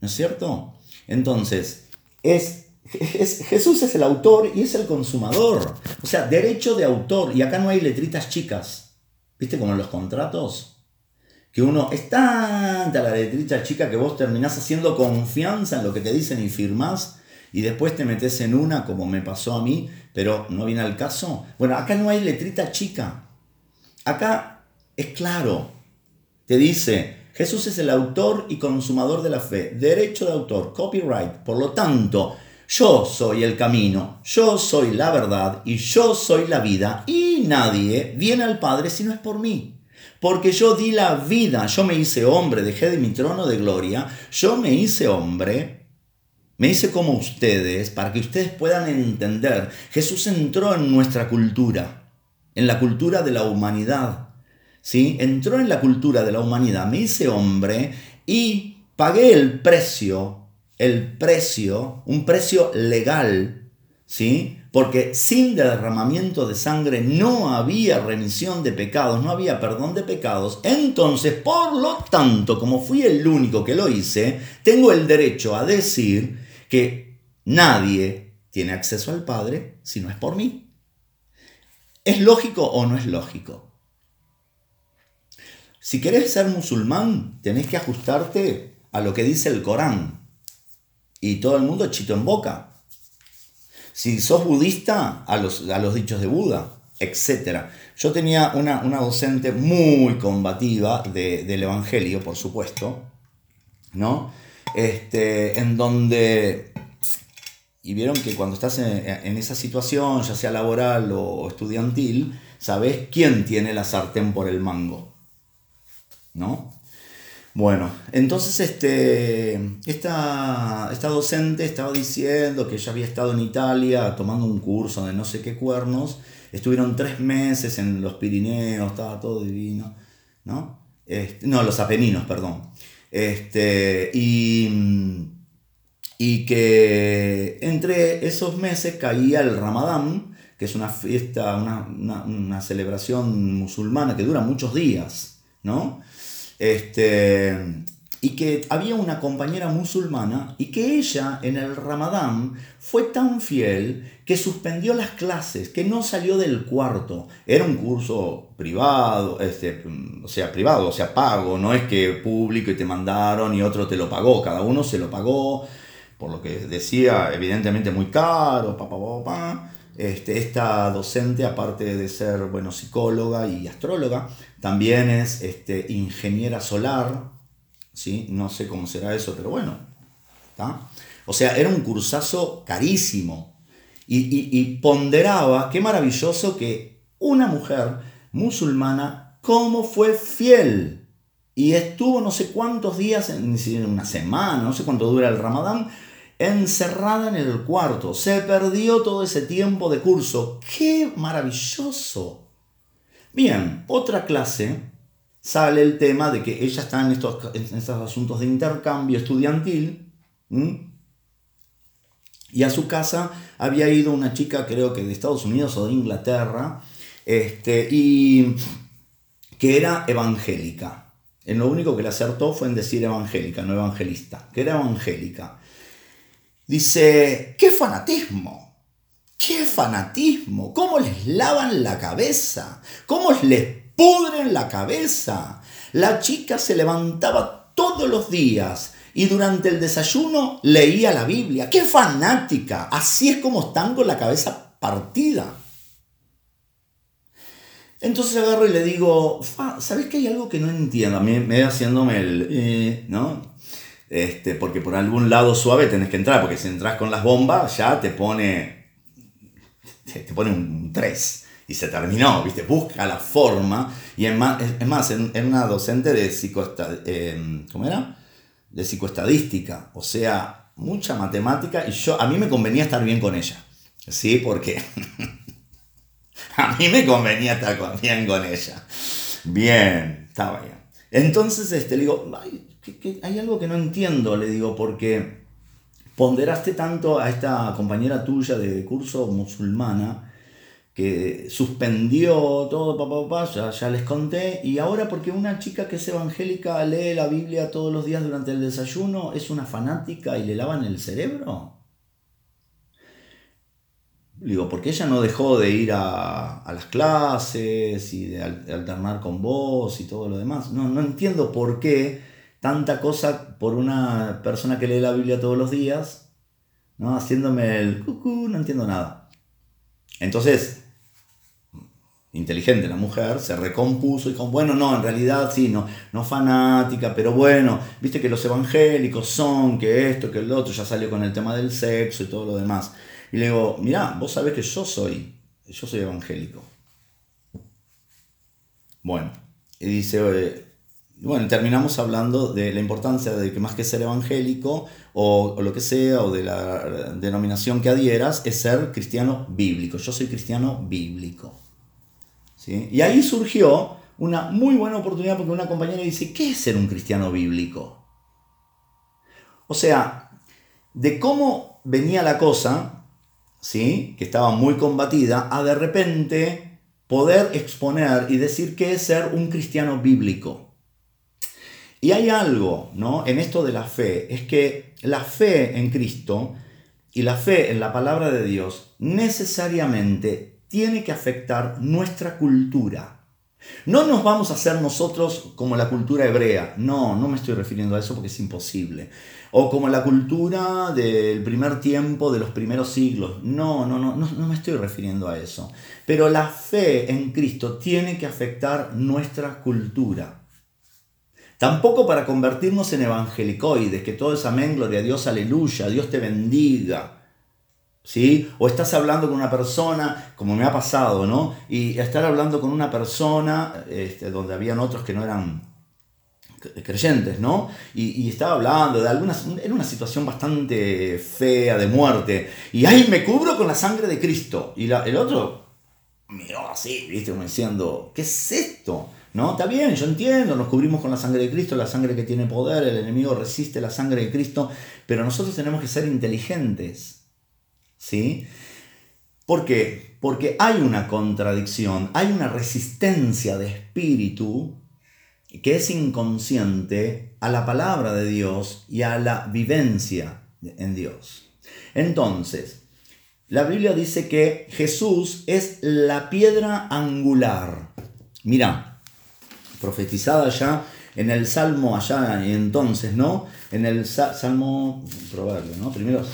S1: ¿No es cierto? Entonces, es, Jesús es el autor y es el consumador. O sea, derecho de autor. Y acá no hay letritas chicas. ¿Viste como en los contratos? Que uno es tanta la letrita chica que vos terminás haciendo confianza en lo que te dicen y firmás y después te metes en una como me pasó a mí, pero no viene al caso. Bueno, acá no hay letrita chica. Acá es claro. Te dice, Jesús es el autor y consumador de la fe, derecho de autor, copyright. Por lo tanto, yo soy el camino, yo soy la verdad y yo soy la vida y nadie viene al Padre si no es por mí. Porque yo di la vida, yo me hice hombre, dejé de mi trono de gloria, yo me hice hombre me hice como ustedes para que ustedes puedan entender. Jesús entró en nuestra cultura, en la cultura de la humanidad. ¿sí? Entró en la cultura de la humanidad, me hice hombre y pagué el precio, el precio, un precio legal, ¿sí? Porque sin derramamiento de sangre no había remisión de pecados, no había perdón de pecados. Entonces, por lo tanto, como fui el único que lo hice, tengo el derecho a decir que nadie tiene acceso al Padre si no es por mí. ¿Es lógico o no es lógico? Si querés ser musulmán, tenés que ajustarte a lo que dice el Corán. Y todo el mundo chito en boca. Si sos budista, a los, a los dichos de Buda, etc. Yo tenía una, docente muy combativa del Evangelio, por supuesto, ¿no? Este, en donde, y vieron que cuando estás en, esa situación, ya sea laboral o estudiantil, sabes quién tiene la sartén por el mango, ¿no? Bueno, entonces este, esta, esta docente estaba diciendo que ella había estado en Italia tomando un curso de no sé qué cuernos, estuvieron tres meses en los Pirineos, estaba todo divino, ¿no? Este, no, los Apeninos, perdón. Este, y, y que entre esos meses caía el Ramadán, que es una fiesta, una, celebración musulmana que dura muchos días, ¿no? Este, y que había una compañera musulmana y que ella en el Ramadán fue tan fiel que suspendió las clases, que no salió del cuarto. Era un curso privado, este, o sea, privado, o sea, pago, no es que público y te mandaron y otro te lo pagó, cada uno se lo pagó, por lo que decía, evidentemente muy caro, pa, pa, pa, Este, esta docente, aparte de ser bueno, psicóloga y astróloga, también es este, ingeniera solar, ¿sí? No sé cómo será eso, pero bueno. O sea, era un cursazo carísimo. Y, ponderaba, qué maravilloso que una mujer musulmana, cómo fue fiel. Y estuvo no sé cuántos días, en una semana, no sé cuánto dura el ramadán, encerrada en el cuarto. Se perdió todo ese tiempo de curso. ¡Qué maravilloso! Bien, otra clase sale el tema de que ella está en estos, en estos asuntos de intercambio estudiantil Y a su casa había ido una chica, creo que de Estados Unidos o de Inglaterra, este, y que era evangélica. En lo único que le acertó fue en decir evangélica, no evangelista, que era evangélica. Dice, qué fanatismo, qué fanatismo, cómo les lavan la cabeza, cómo les pudren la cabeza. La chica se levantaba todos los días y durante el desayuno leía la Biblia. ¡Qué fanática! Así es como están con la cabeza partida. Entonces agarro y le digo, ¿sabes que hay algo que no entiendo? A mí me haciéndome el, eh, ¿no? Este, porque por algún lado suave tenés que entrar, porque si entras con las bombas ya te pone, te pone un 3 y se terminó, ¿viste? Busca la forma. Y es más, es más en, una docente de, eh, ¿cómo era? de psicoestadística, o sea, mucha matemática y yo, a mí me convenía estar bien con ella, ¿sí? Porque *laughs* a mí me convenía estar bien con ella. Bien, estaba bien. Entonces este, le digo, hay algo que no entiendo, le digo, porque ponderaste tanto a esta compañera tuya de curso musulmana, que suspendió todo, papá, papá, ya, les conté, y ahora porque una chica que es evangélica lee la Biblia todos los días durante el desayuno, es una fanática y le lavan el cerebro. Digo, porque ella no dejó de ir a, las clases y de, alternar con vos y todo lo demás. No, no entiendo por qué tanta cosa por una persona que lee la Biblia todos los días, ¿no? haciéndome el cucú, no entiendo nada. Entonces, inteligente la mujer, se recompuso y dijo, bueno, no, en realidad sí, no, no fanática, pero bueno, viste que los evangélicos son, que esto, que el otro, ya salió con el tema del sexo y todo lo demás. Y le digo, mirá, vos sabés que yo soy, yo soy evangélico. Bueno, y dice, bueno, terminamos hablando de la importancia de que más que ser evangélico o, o, lo que sea, o de la denominación que adhieras, es ser cristiano bíblico. Yo soy cristiano bíblico. Y ahí surgió una muy buena oportunidad porque una compañera dice, ¿qué es ser un cristiano bíblico? O sea, de cómo venía la cosa, ¿sí? que estaba muy combatida, a de repente poder exponer y decir qué es ser un cristiano bíblico. Y hay algo ¿no? en esto de la fe, es que la fe en Cristo y la fe en la palabra de Dios necesariamente tiene que afectar nuestra cultura. No nos vamos a hacer nosotros como la cultura hebrea, no, no me estoy refiriendo a eso porque es imposible. O como la cultura del primer tiempo, de los primeros siglos, no, no, no, no, me estoy refiriendo a eso. Pero la fe en Cristo tiene que afectar nuestra cultura. Tampoco para convertirnos en evangelicoides, que todo es amén, gloria a Dios, aleluya, Dios te bendiga. ¿Sí? O estás hablando con una persona, como me ha pasado, ¿no? Y estar hablando con una persona, este, donde habían otros que no eran creyentes, ¿no? Y, estaba hablando de algunas, era una situación bastante fea, de muerte, y ahí me cubro con la sangre de Cristo. Y el otro miró así, ¿viste? Como diciendo, ¿qué es esto? ¿No? Está bien, yo entiendo, nos cubrimos con la sangre de Cristo, la sangre que tiene poder, el enemigo resiste la sangre de Cristo, pero nosotros tenemos que ser inteligentes. ¿Sí? ¿Por qué? Porque hay una contradicción, hay una resistencia de espíritu que es inconsciente a la palabra de Dios y a la vivencia en Dios. Entonces, la Biblia dice que Jesús es la piedra angular. Mira, profetizada ya en el Salmo allá entonces, ¿no? En el Salmo, proverbio, ¿no? Primero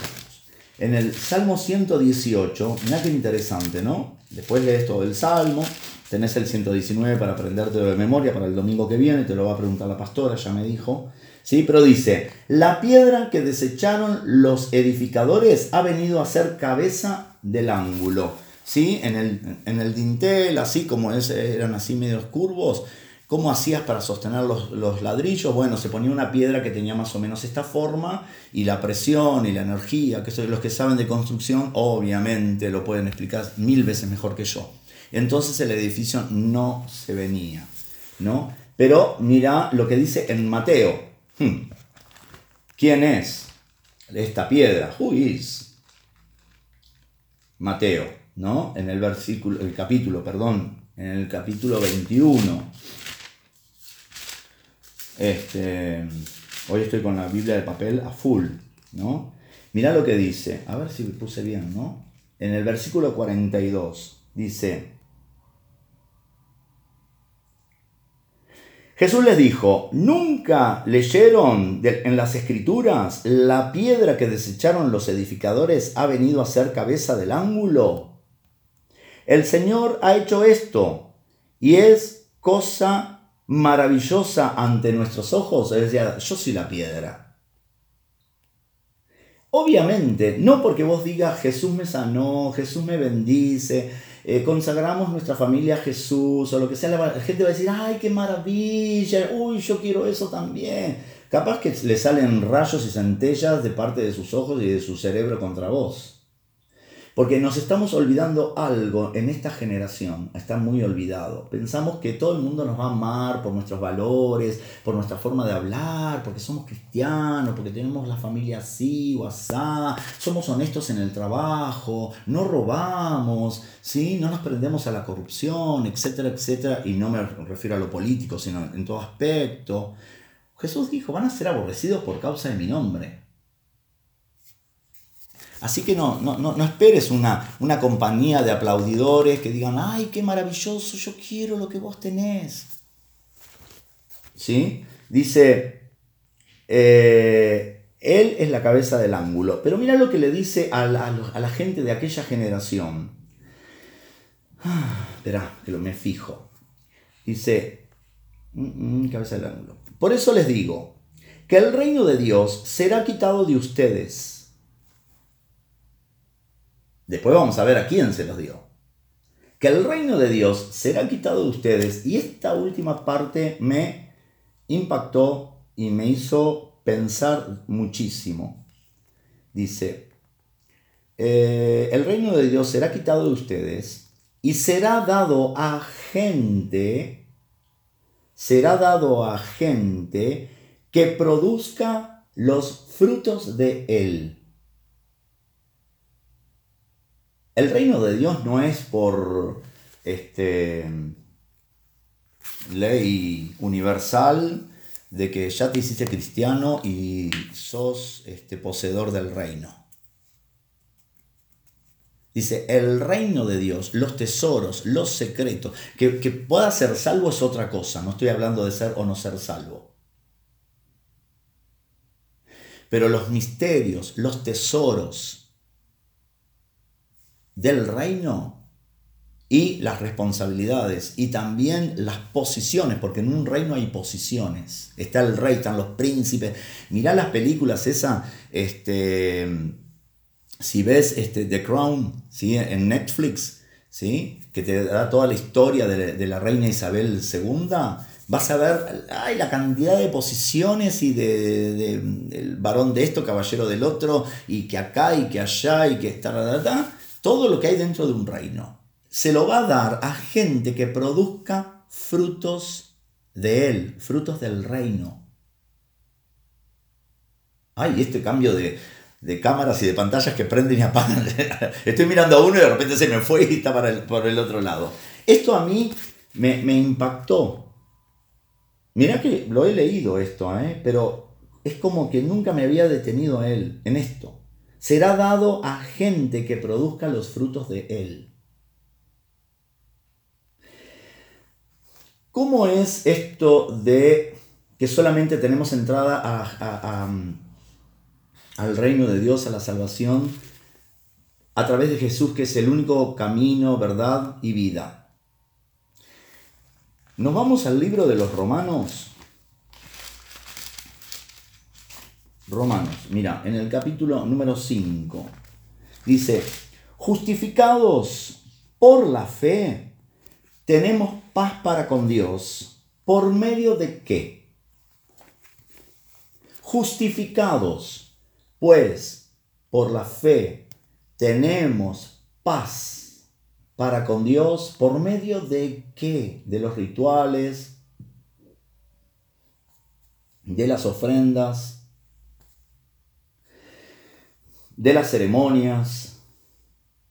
S1: en el Salmo 118, mira qué interesante, ¿no? Después lees todo el Salmo, tenés el 119 para aprenderte de memoria para el domingo que viene, te lo va a preguntar la pastora, ya me dijo. ¿Sí? Pero dice, la piedra que desecharon los edificadores ha venido a ser cabeza del ángulo. ¿Sí? En el, en el dintel, así como eran así medios curvos, ¿Cómo hacías para sostener los, ladrillos? Bueno, se ponía una piedra que tenía más o menos esta forma y la presión y la energía, que los que saben de construcción obviamente lo pueden explicar mil veces mejor que yo. Entonces el edificio no se venía, ¿no? Pero mira lo que dice en Mateo. Hmm. ¿Quién es esta piedra? Who is? Mateo, ¿no? En el versículo, el capítulo, perdón, en el capítulo 21. Este, hoy estoy con la Biblia de papel a full, ¿no? Mirá lo que dice, a ver si puse bien, ¿no? En el versículo 42 dice, Jesús les dijo, ¿nunca leyeron en las escrituras la piedra que desecharon los edificadores ha venido a ser cabeza del ángulo? El Señor ha hecho esto y es cosa maravillosa ante nuestros ojos. Es decir, yo soy la piedra. Obviamente, no porque vos digas Jesús me sanó, Jesús me bendice, eh, consagramos nuestra familia a Jesús o lo que sea, la gente va a decir, ay, qué maravilla, uy, yo quiero eso también. Capaz que le salen rayos y centellas de parte de sus ojos y de su cerebro contra vos. Porque nos estamos olvidando algo en esta generación, está muy olvidado. Pensamos que todo el mundo nos va a amar por nuestros valores, por nuestra forma de hablar, porque somos cristianos, porque tenemos la familia así o asá, somos honestos en el trabajo, no robamos, ¿sí? no nos prendemos a la corrupción, etcétera, etcétera. Y no me refiero a lo político, sino en todo aspecto. Jesús dijo, van a ser aborrecidos por causa de mi nombre. Así que no, no, no, esperes una, una compañía de aplaudidores que digan, ay, qué maravilloso, yo quiero lo que vos tenés. ¿Sí? Dice, eh, él es la cabeza del ángulo. Pero mira lo que le dice a la, gente de aquella generación. Ah, espera, que lo me fijo. Dice, mm, mm, cabeza del ángulo. Por eso les digo, que el reino de Dios será quitado de ustedes Después vamos a ver a quién se los dio. Que el reino de Dios será quitado de ustedes. Y esta última parte me impactó y me hizo pensar muchísimo. Dice, eh, el reino de Dios será quitado de ustedes y será dado a gente, será dado a gente que produzca los frutos de él. El reino de Dios no es por este, ley universal de que ya te hiciste cristiano y sos este, poseedor del reino. Dice, el reino de Dios, los tesoros, los secretos, que, que pueda ser salvo es otra cosa, no estoy hablando de ser o no ser salvo. Pero los misterios, los tesoros, del reino y las responsabilidades y también las posiciones, porque en un reino hay posiciones. Está el rey, están los príncipes. Mirá las películas esa, este, si ves este, The Crown ¿sí? en Netflix, ¿sí? que te da toda la historia de, la reina Isabel II, vas a ver ay, la cantidad de posiciones y de, de, varón de esto, caballero del otro, y que acá y que allá y que está todo lo que hay dentro de un reino. Se lo va a dar a gente que produzca frutos de él, frutos del reino. Ay, este cambio de, cámaras y de pantallas que prenden y apagan. *laughs* Estoy mirando a uno y de repente se me fue y está por el otro lado. Esto a mí me, impactó. Mirá que lo he leído esto, ¿eh? pero es como que nunca me había detenido él en esto será dado a gente que produzca los frutos de él. ¿Cómo es esto de que solamente tenemos entrada al reino de Dios, a la salvación, a través de Jesús, que es el único camino, verdad y vida? Nos vamos al libro de los Romanos, Romanos, mira, en el capítulo número 5, dice, justificados por la fe, tenemos paz para con Dios. ¿Por medio de qué? Justificados, pues, por la fe, tenemos paz para con Dios. ¿Por medio de qué? De los rituales, de las ofrendas, de las ceremonias,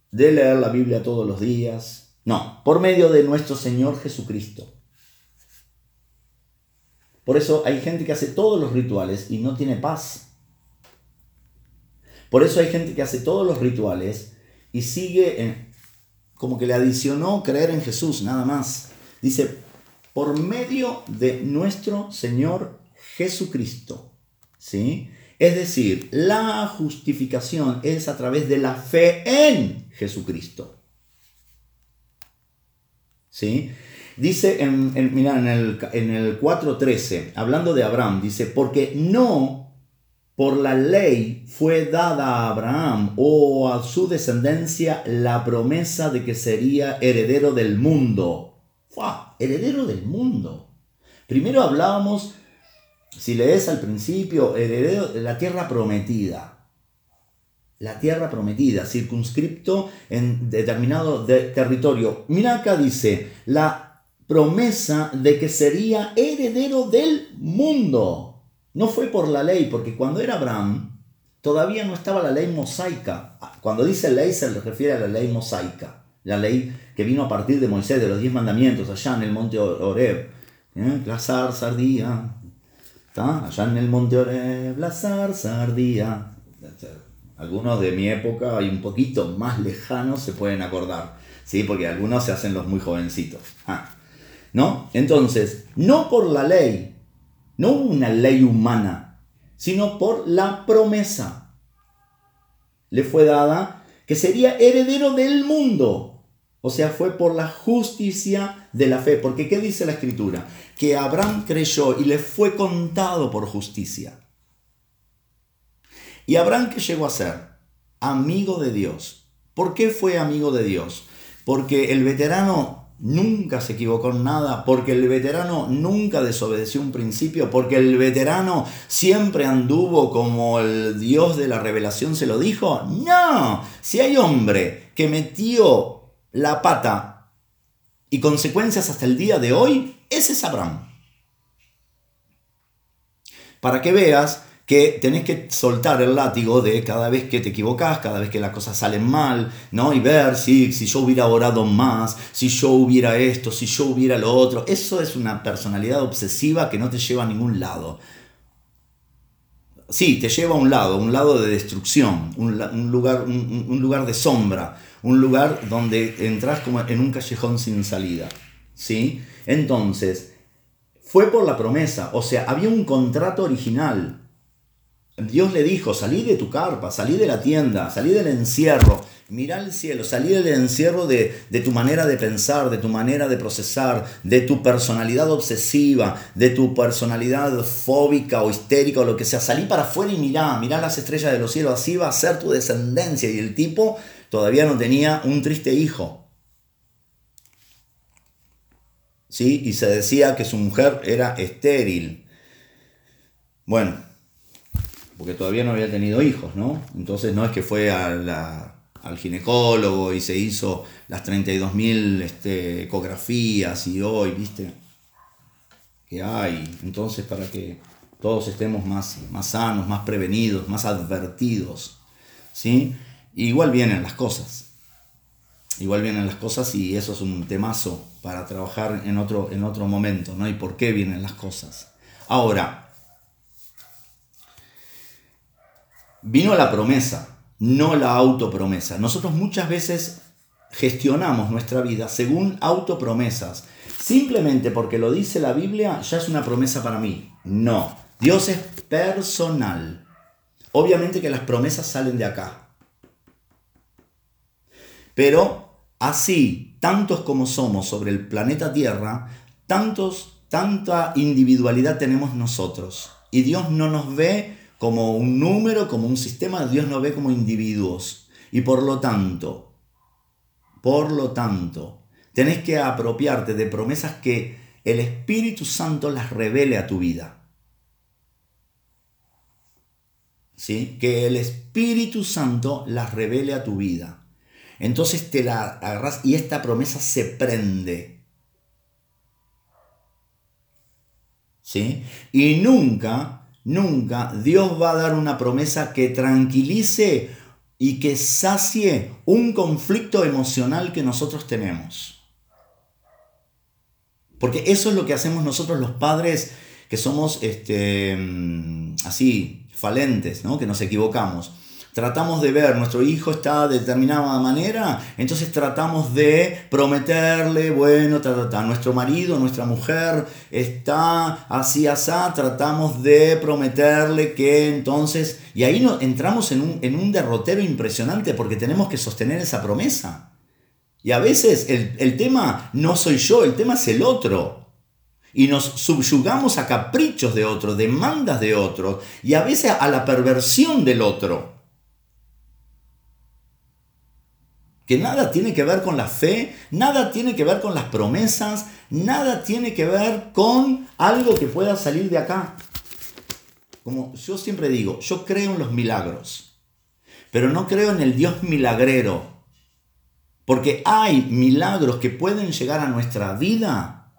S1: de leer la Biblia todos los días. No, por medio de nuestro Señor Jesucristo. Por eso hay gente que hace todos los rituales y no tiene paz. Por eso hay gente que hace todos los rituales y sigue como que le adicionó creer en Jesús, nada más. Dice, por medio de nuestro Señor Jesucristo. ¿Sí? Es decir, la justificación es a través de la fe en Jesucristo. ¿Sí? Dice en, en, el, en el 4.13, hablando de Abraham, dice, porque no por la ley fue dada a Abraham o a su descendencia la promesa de que sería heredero del mundo. ¡Fua! Heredero del mundo. Primero hablábamos, si lees al principio, heredero de la tierra prometida. La tierra prometida, circunscripto en determinado territorio. Mira acá dice, la promesa de que sería heredero del mundo. No fue por la ley, porque cuando era Abraham, todavía no estaba la ley mosaica. Cuando dice ley se refiere a la ley mosaica, la ley que vino a partir de Moisés, de los diez mandamientos, allá en el monte Oreb. ¿Eh? La zarza ardía. Allá en el monte Oreb, la zarza. Algunos de mi época y un poquito más lejanos se pueden acordar. ¿sí? Porque algunos se hacen los muy jovencitos. Ah. ¿no? Entonces, no por la ley, no una ley humana, sino por la promesa. Le fue dada que sería heredero del mundo. O sea, fue por la justicia de la fe. Porque ¿qué dice la escritura? Que Abraham creyó y le fue contado por justicia. ¿Y Abraham qué llegó a ser? Amigo de Dios. ¿Por qué fue amigo de Dios? Porque el veterano nunca se equivocó en nada, porque el veterano nunca desobedeció un principio, porque el veterano siempre anduvo como el Dios de la revelación se lo dijo. No, si hay hombre que metió la pata y consecuencias hasta el día de hoy, ese es Abraham. Para que veas que tenés que soltar el látigo de cada vez que te equivocas, cada vez que las cosas salen mal, ¿no? Y ver si, si yo hubiera orado más, si yo hubiera esto, si yo hubiera lo otro. Eso es una personalidad obsesiva que no te lleva a ningún lado. Sí, te lleva a un lado, un lado de destrucción, un, lugar, un, lugar de sombra, un lugar donde entras como en un callejón sin salida. ¿Sí? Entonces, fue por la promesa, o sea, había un contrato original Dios le dijo, salí de tu carpa, salí de la tienda, salí del encierro, mira el cielo, salí del encierro de, de, tu manera de pensar, de tu manera de procesar, de tu personalidad obsesiva, de tu personalidad fóbica o histérica o lo que sea. Salí para afuera y mirá, mirá las estrellas de los cielos, así va a ser tu descendencia. Y el tipo todavía no tenía un triste hijo. ¿Sí? Y se decía que su mujer era estéril. Bueno, porque todavía no había tenido hijos, ¿no? Entonces no es que fue al ginecólogo y se hizo las 32.000 este, ecografías y hoy, ¿viste? Que hay. Entonces para que todos estemos más, más sanos, más prevenidos, más advertidos, ¿sí? igual vienen las cosas. Igual vienen las cosas y eso es un temazo para trabajar en otro, en otro momento, ¿no? Y por qué vienen las cosas. Ahora, vino la promesa, no la autopromesa. Nosotros muchas veces gestionamos nuestra vida según autopromesas. Simplemente porque lo dice la Biblia ya es una promesa para mí. No, Dios es personal. Obviamente que las promesas salen de acá. Pero así, tantos como somos sobre el planeta Tierra, tantos, tanta individualidad tenemos nosotros. Y Dios no nos ve como un número, como un sistema, Dios nos ve como individuos. Y por lo tanto, por lo tanto, tenés que apropiarte de promesas que el Espíritu Santo las revele a tu vida. ¿Sí? Que el Espíritu Santo las revele a tu vida. Entonces te la agarras y esta promesa se prende. ¿Sí? Y nunca Nunca Dios va a dar una promesa que tranquilice y que sacie un conflicto emocional que nosotros tenemos. Porque eso es lo que hacemos nosotros los padres que somos este, mm, así, falentes, ¿no? que nos equivocamos tratamos de ver, nuestro hijo está de determinada manera, entonces tratamos de prometerle, bueno, nuestro marido, nuestra mujer está así, así, tratamos de prometerle que entonces, y ahí no, entramos en un, en un derrotero impresionante porque tenemos que sostener esa promesa. Y a veces el, el tema no soy yo, el tema es el otro y nos subyugamos a caprichos de otro, demandas de otro y a veces a la perversión del otro. Que nada tiene que ver con la fe, nada tiene que ver con las promesas, nada tiene que ver con algo que pueda salir de acá. Como yo siempre digo, yo creo en los milagros, pero no creo en el Dios milagrero, porque hay milagros que pueden llegar a nuestra vida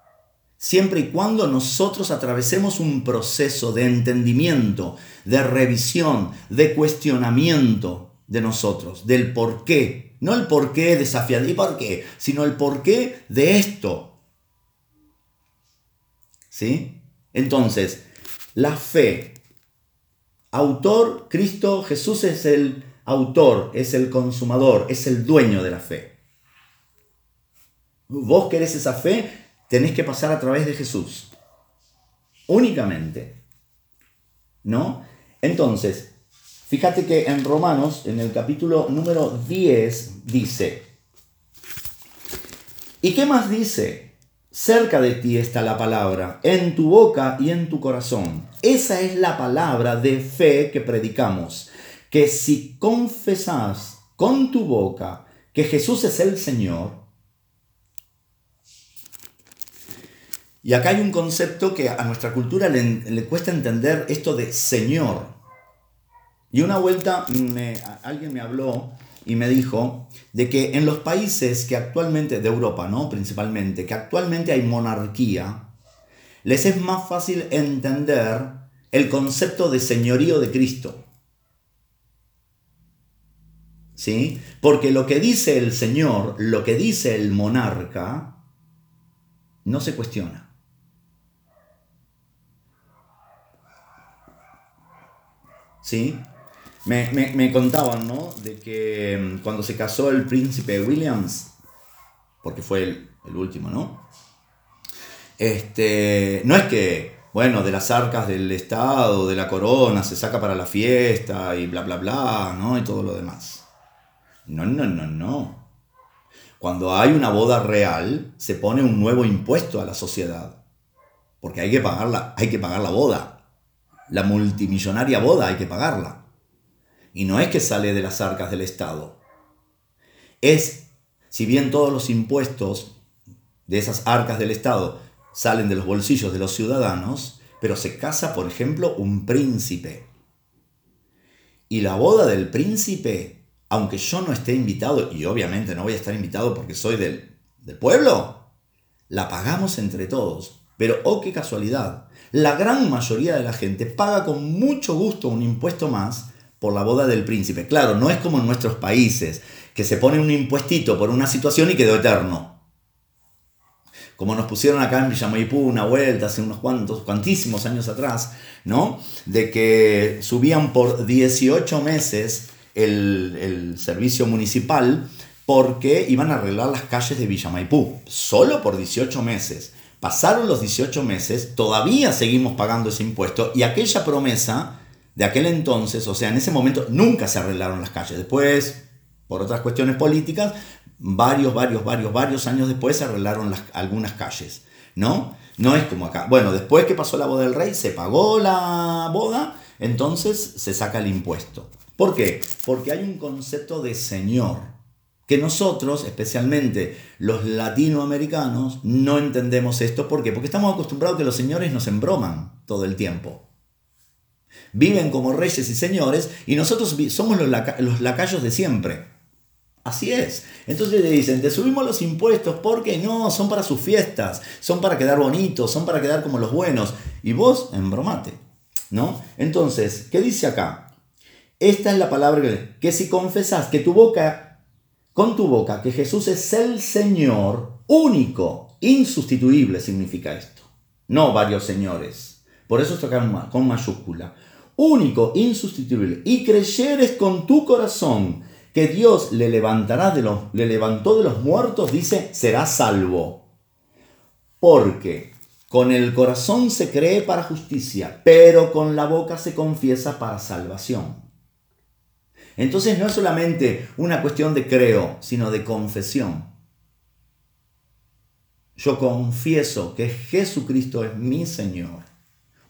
S1: siempre y cuando nosotros atravesemos un proceso de entendimiento, de revisión, de cuestionamiento de nosotros, del por qué no el porqué desafiante, ¿y por qué? Sino el porqué de esto. ¿Sí? Entonces, la fe. Autor, Cristo, Jesús es el autor, es el consumador, es el dueño de la fe. Vos querés esa fe, tenés que pasar a través de Jesús. Únicamente. ¿No? Entonces, Fíjate que en Romanos, en el capítulo número 10, dice, ¿y qué más dice? Cerca de ti está la palabra, en tu boca y en tu corazón. Esa es la palabra de fe que predicamos, que si confesás con tu boca que Jesús es el Señor, y acá hay un concepto que a nuestra cultura le, le cuesta entender esto de Señor. Y una vuelta me, alguien me habló y me dijo de que en los países que actualmente, de Europa, ¿no? Principalmente, que actualmente hay monarquía, les es más fácil entender el concepto de señorío de Cristo. ¿Sí? Porque lo que dice el Señor, lo que dice el monarca, no se cuestiona. ¿Sí? Me, contaban, ¿no? De que mm, cuando se casó el príncipe Williams, porque fue el, último, ¿no? Este, no es que, bueno, de las arcas del Estado, de la corona, se saca para la fiesta y bla, bla, bla, ¿no? Y todo lo demás. No, no, no, no. Cuando hay una boda real, se pone un nuevo impuesto a la sociedad. Porque hay que pagarla, hay que pagar la boda. La multimillonaria boda hay que pagarla. Y no es que sale de las arcas del Estado. Es, si bien todos los impuestos de esas arcas del Estado salen de los bolsillos de los ciudadanos, pero se casa, por ejemplo, un príncipe. Y la boda del príncipe, aunque yo no esté invitado, y obviamente no voy a estar invitado porque soy del, del pueblo, la pagamos entre todos. Pero, oh, qué casualidad, la gran mayoría de la gente paga con mucho gusto un impuesto más por la boda del príncipe. Claro, no es como en nuestros países, que se pone un impuestito por una situación y quedó eterno. Como nos pusieron acá en Villamaipú una vuelta hace unos cuantos, cuantísimos años atrás, ¿no? De que subían por 18 meses el, el servicio municipal porque iban a arreglar las calles de Villamaipú, solo por 18 meses. Pasaron los 18 meses, todavía seguimos pagando ese impuesto y aquella promesa de aquel entonces, o sea, en ese momento nunca se arreglaron las calles. Después, por otras cuestiones políticas, varios, varios, varios, varios años después se arreglaron algunas calles, ¿no? No es como acá. Bueno, después que pasó la boda del rey, se pagó la boda, entonces se saca el impuesto. ¿Por qué? Porque hay un concepto de señor que nosotros, especialmente los latinoamericanos, no entendemos esto. ¿Por qué? Porque estamos acostumbrados que los señores nos embroman todo el tiempo. Viven como reyes y señores y nosotros somos los, lacayos de siempre. Así es. Entonces le dicen, te subimos los impuestos porque no, son para sus fiestas, son para quedar bonitos, son para quedar como los buenos. Y vos, embromate. ¿No? Entonces, ¿qué dice acá? Esta es la palabra que, que si confesas que tu boca, con tu boca, que Jesús es el Señor único, insustituible significa esto. No varios señores. Por eso está con mayúscula. Único, insustituible. Y creyeres con tu corazón que Dios le levantará de los, le levantó de los muertos, dice, será salvo. Porque con el corazón se cree para justicia, pero con la boca se confiesa para salvación. Entonces no es solamente una cuestión de creo, sino de confesión. Yo confieso que Jesucristo es mi Señor,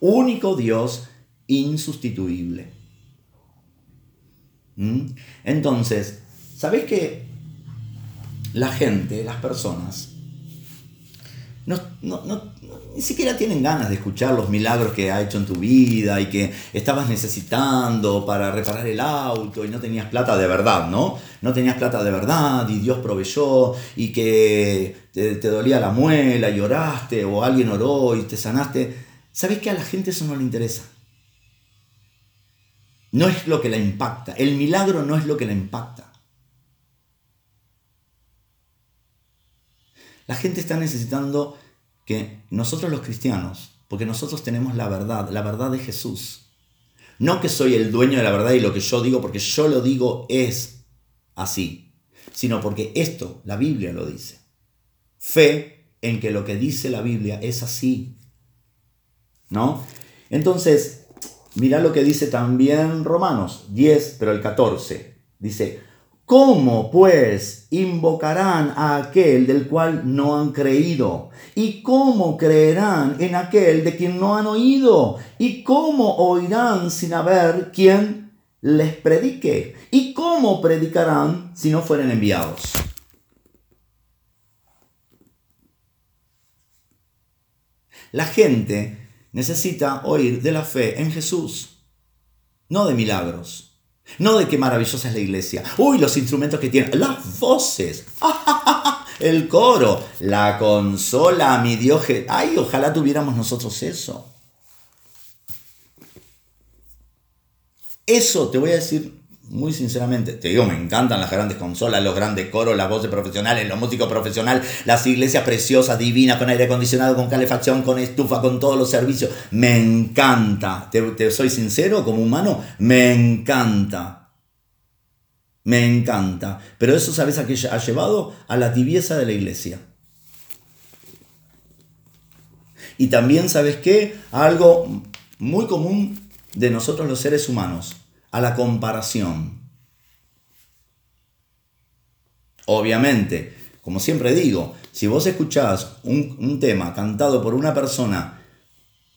S1: único Dios insustituible. ¿Mm? Entonces, ¿sabéis que la gente, las personas, no, ni siquiera tienen ganas de escuchar los milagros que ha hecho en tu vida y que estabas necesitando para reparar el auto y no tenías plata de verdad, ¿no? No tenías plata de verdad y Dios proveyó y que te, te dolía la muela y oraste o alguien oró y te sanaste. ¿Sabes que a la gente eso no le interesa? No es lo que la impacta. El milagro no es lo que la impacta. La gente está necesitando que nosotros los cristianos, porque nosotros tenemos la verdad, la verdad de Jesús. No que soy el dueño de la verdad y lo que yo digo, porque yo lo digo es así, sino porque esto, la Biblia lo dice. Fe en que lo que dice la Biblia es así. ¿No? Entonces, Mira lo que dice también Romanos 10, pero el 14. Dice, ¿cómo pues invocarán a aquel del cual no han creído? ¿Y cómo creerán en aquel de quien no han oído? ¿Y cómo oirán sin haber quien les predique? ¿Y cómo predicarán si no fueren enviados? La gente necesita oír de la fe en Jesús, no de milagros, no de qué maravillosa es la iglesia. Uy, los instrumentos que tienen, las voces, *laughs* el coro, la consola, mi Dios. Ay, ojalá tuviéramos nosotros eso. Eso te voy a decir muy sinceramente, te digo, me encantan las grandes consolas, los grandes coros, las voces profesionales, los músicos profesionales, las iglesias preciosas, divinas, con aire acondicionado, con calefacción, con estufa, con todos los servicios. Me encanta. Te, soy sincero como humano, me encanta. Me encanta. Pero eso, ¿sabes a qué ha llevado? A la tibieza de la iglesia. Y también, ¿sabes qué? algo muy común de nosotros los seres humanos a la comparación. Obviamente, como siempre digo, si vos escuchás un, tema cantado por una persona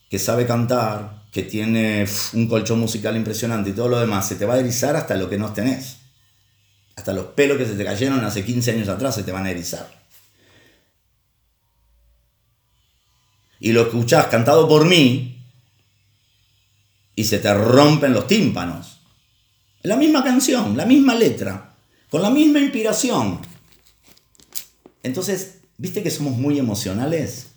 S1: que sabe cantar, que tiene un colchón musical impresionante y todo lo demás, se te va a erizar hasta lo que no tenés. Hasta los pelos que se te cayeron hace 15 años atrás se te van a erizar. Y lo escuchás cantado por mí y se te rompen los tímpanos. La misma canción, la misma letra, con la misma inspiración. Entonces, ¿viste que somos muy emocionales?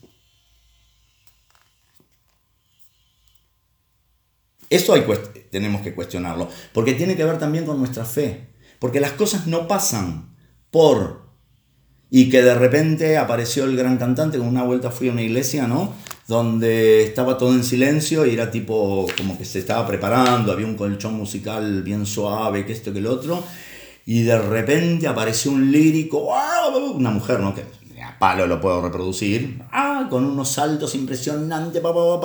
S1: Eso hay, tenemos que cuestionarlo, porque tiene que ver también con nuestra fe, porque las cosas no pasan por y que de repente apareció el gran cantante, con una vuelta fui a una iglesia, ¿no? donde estaba todo en silencio y era tipo como que se estaba preparando, había un colchón musical bien suave, que esto, que el otro, y de repente apareció un lírico, una mujer, ¿no? Que a palo lo puedo reproducir, ah, con unos saltos impresionantes,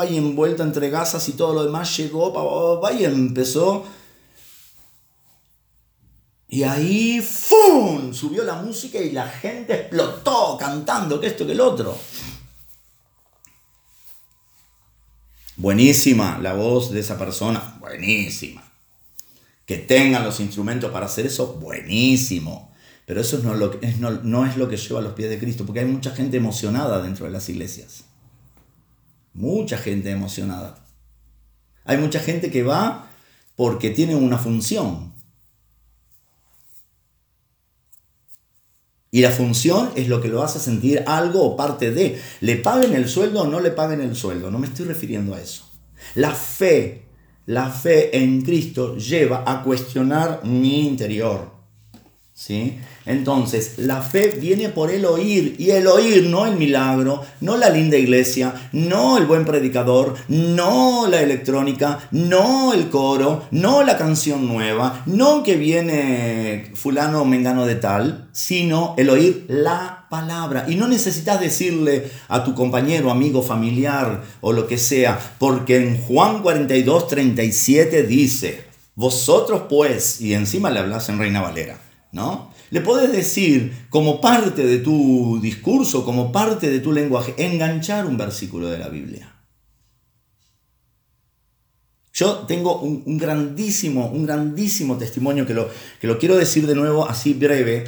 S1: y envuelta entre gasas y todo lo demás, llegó, y empezó... Y ahí, ¡fum! Subió la música y la gente explotó cantando, que esto, que el otro. Buenísima la voz de esa persona, buenísima. Que tengan los instrumentos para hacer eso, buenísimo. Pero eso no, lo, es, no, es lo que lleva a los pies de Cristo, porque hay mucha gente emocionada dentro de las iglesias. Mucha gente emocionada. Hay mucha gente que va porque tiene una función. Y la función es lo que lo hace sentir algo o parte de. Le paguen el sueldo o no le paguen el sueldo. No me estoy refiriendo a eso. La fe la fe en Cristo lleva a cuestionar mi interior. ¿Sí? Entonces, la fe viene por el oír, y el oír no el milagro, no la linda iglesia, no el buen predicador, no la electrónica, no el coro, no la canción nueva, no que viene fulano o mengano de tal, sino el oír la palabra. Y no necesitas decirle a tu compañero, amigo, familiar o lo que sea, porque en Juan 42, 37 dice, vosotros pues, y encima le hablas en Reina Valera, ¿no? Le podés decir, como parte de tu discurso, como parte de tu lenguaje, enganchar un versículo de la Biblia. Yo tengo un, grandísimo, un grandísimo testimonio que lo, que lo quiero decir de nuevo así breve.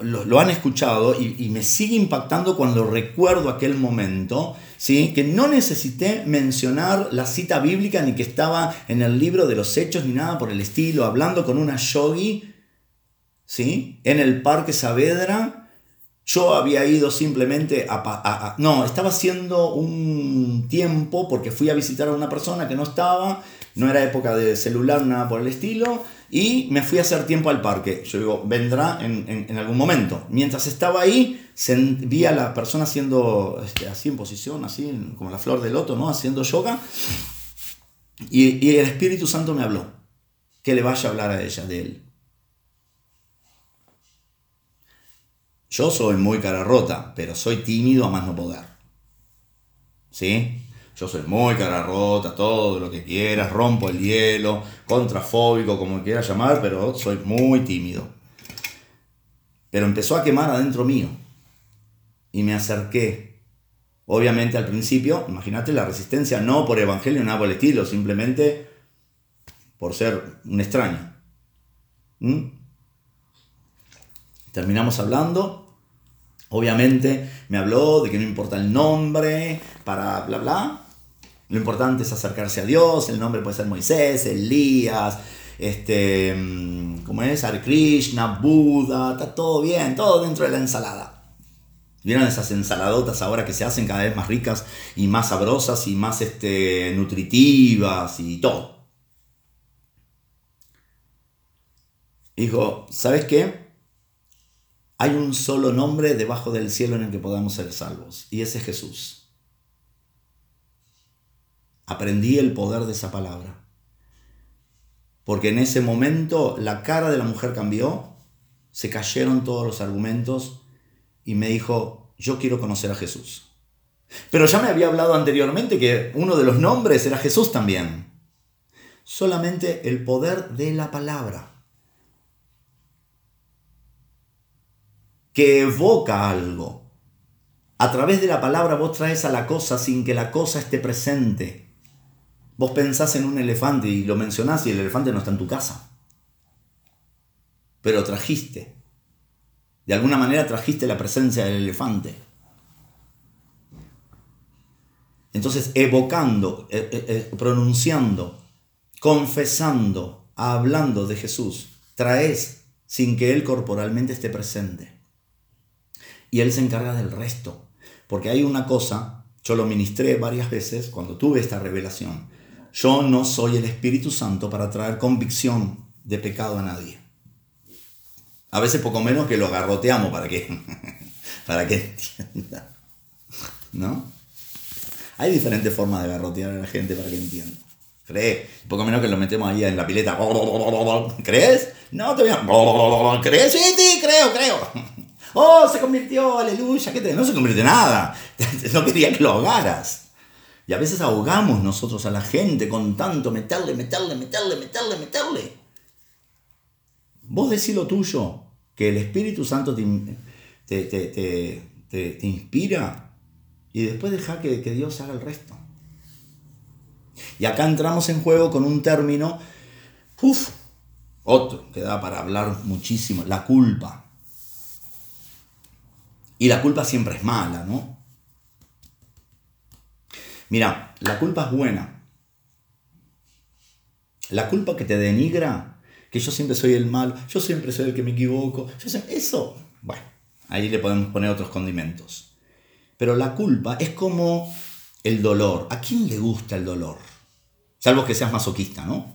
S1: Lo, han escuchado y, me sigue impactando cuando recuerdo aquel momento, ¿sí? que no necesité mencionar la cita bíblica ni que estaba en el libro de los hechos ni nada por el estilo, hablando con una yogi ¿sí? En el Parque Saavedra, yo había ido simplemente a, No, estaba haciendo un tiempo porque fui a visitar a una persona que no estaba, no era época de celular, nada por el estilo, y me fui a hacer tiempo al parque. Yo digo, vendrá en, algún momento. Mientras estaba ahí, vi a la persona haciendo, este, así en posición, así como la flor de loto, ¿no? Haciendo yoga. Y, y el Espíritu Santo me habló, que le vaya a hablar a ella de él. Yo soy muy cara rota, pero soy tímido a más no poder. ¿Sí? Yo soy muy cara rota, todo lo que quieras, rompo el hielo, contrafóbico, como quieras llamar, pero soy muy tímido. Pero empezó a quemar adentro mío. Y me acerqué. Obviamente al principio, imagínate la resistencia, no por evangelio, nada por el estilo, simplemente por ser un extraño. ¿Mm? Terminamos hablando. Obviamente me habló de que no importa el nombre, para bla bla. Lo importante es acercarse a Dios. El nombre puede ser Moisés, Elías, este, mm, ¿cómo es? Hare Krishna, Buda, está todo bien, todo dentro de la ensalada. ¿Vieron esas ensaladotas ahora que se hacen cada vez más ricas y más sabrosas y más este, nutritivas y todo? Dijo, ¿sabes qué? Hay un solo nombre debajo del cielo en el que podamos ser salvos, y ese es Jesús. Aprendí el poder de esa palabra. Porque en ese momento la cara de la mujer cambió, se cayeron todos los argumentos y me dijo, yo quiero conocer a Jesús. Pero ya me había hablado anteriormente que uno de los nombres era Jesús también. Solamente el poder de la palabra. Que evoca algo. A través de la palabra vos traes a la cosa sin que la cosa esté presente. Vos pensás en un elefante y lo mencionás y el elefante no está en tu casa. Pero trajiste. De alguna manera trajiste la presencia del elefante. Entonces, evocando, eh, eh, eh, pronunciando, confesando, hablando de Jesús, traes sin que Él corporalmente esté presente y Él se encarga del resto. Porque hay una cosa, yo lo ministré varias veces cuando tuve esta revelación. Yo no soy el Espíritu Santo para traer convicción de pecado a nadie. A veces poco menos que lo garroteamos para que, *laughs* para que entienda. ¿No? Hay diferentes formas de garrotear a la gente para que entienda. ¿Crees? Poco menos que lo metemos ahí en la pileta. *laughs* ¿Crees? No, te voy a... ¿Crees? Sí, sí, creo, creo. Oh, se convirtió, aleluya. ¿Qué te... No se convirtió en nada. *laughs* No quería que lo ahogaras. Y a veces ahogamos nosotros a la gente con tanto meterle, meterle, meterle, meterle, meterle. Vos decís lo tuyo, que el Espíritu Santo te, te, te, inspira y después deja que, que Dios haga el resto. Y acá entramos en juego con un término, uff, otro que da para hablar muchísimo, la culpa. Y la culpa siempre es mala, ¿no? Mira, la culpa es buena. La culpa que te denigra, que yo siempre soy el malo, yo siempre soy el que me equivoco, eso, bueno, ahí le podemos poner otros condimentos. Pero la culpa es como el dolor. ¿A quién le gusta el dolor? Salvo que seas masoquista, ¿no?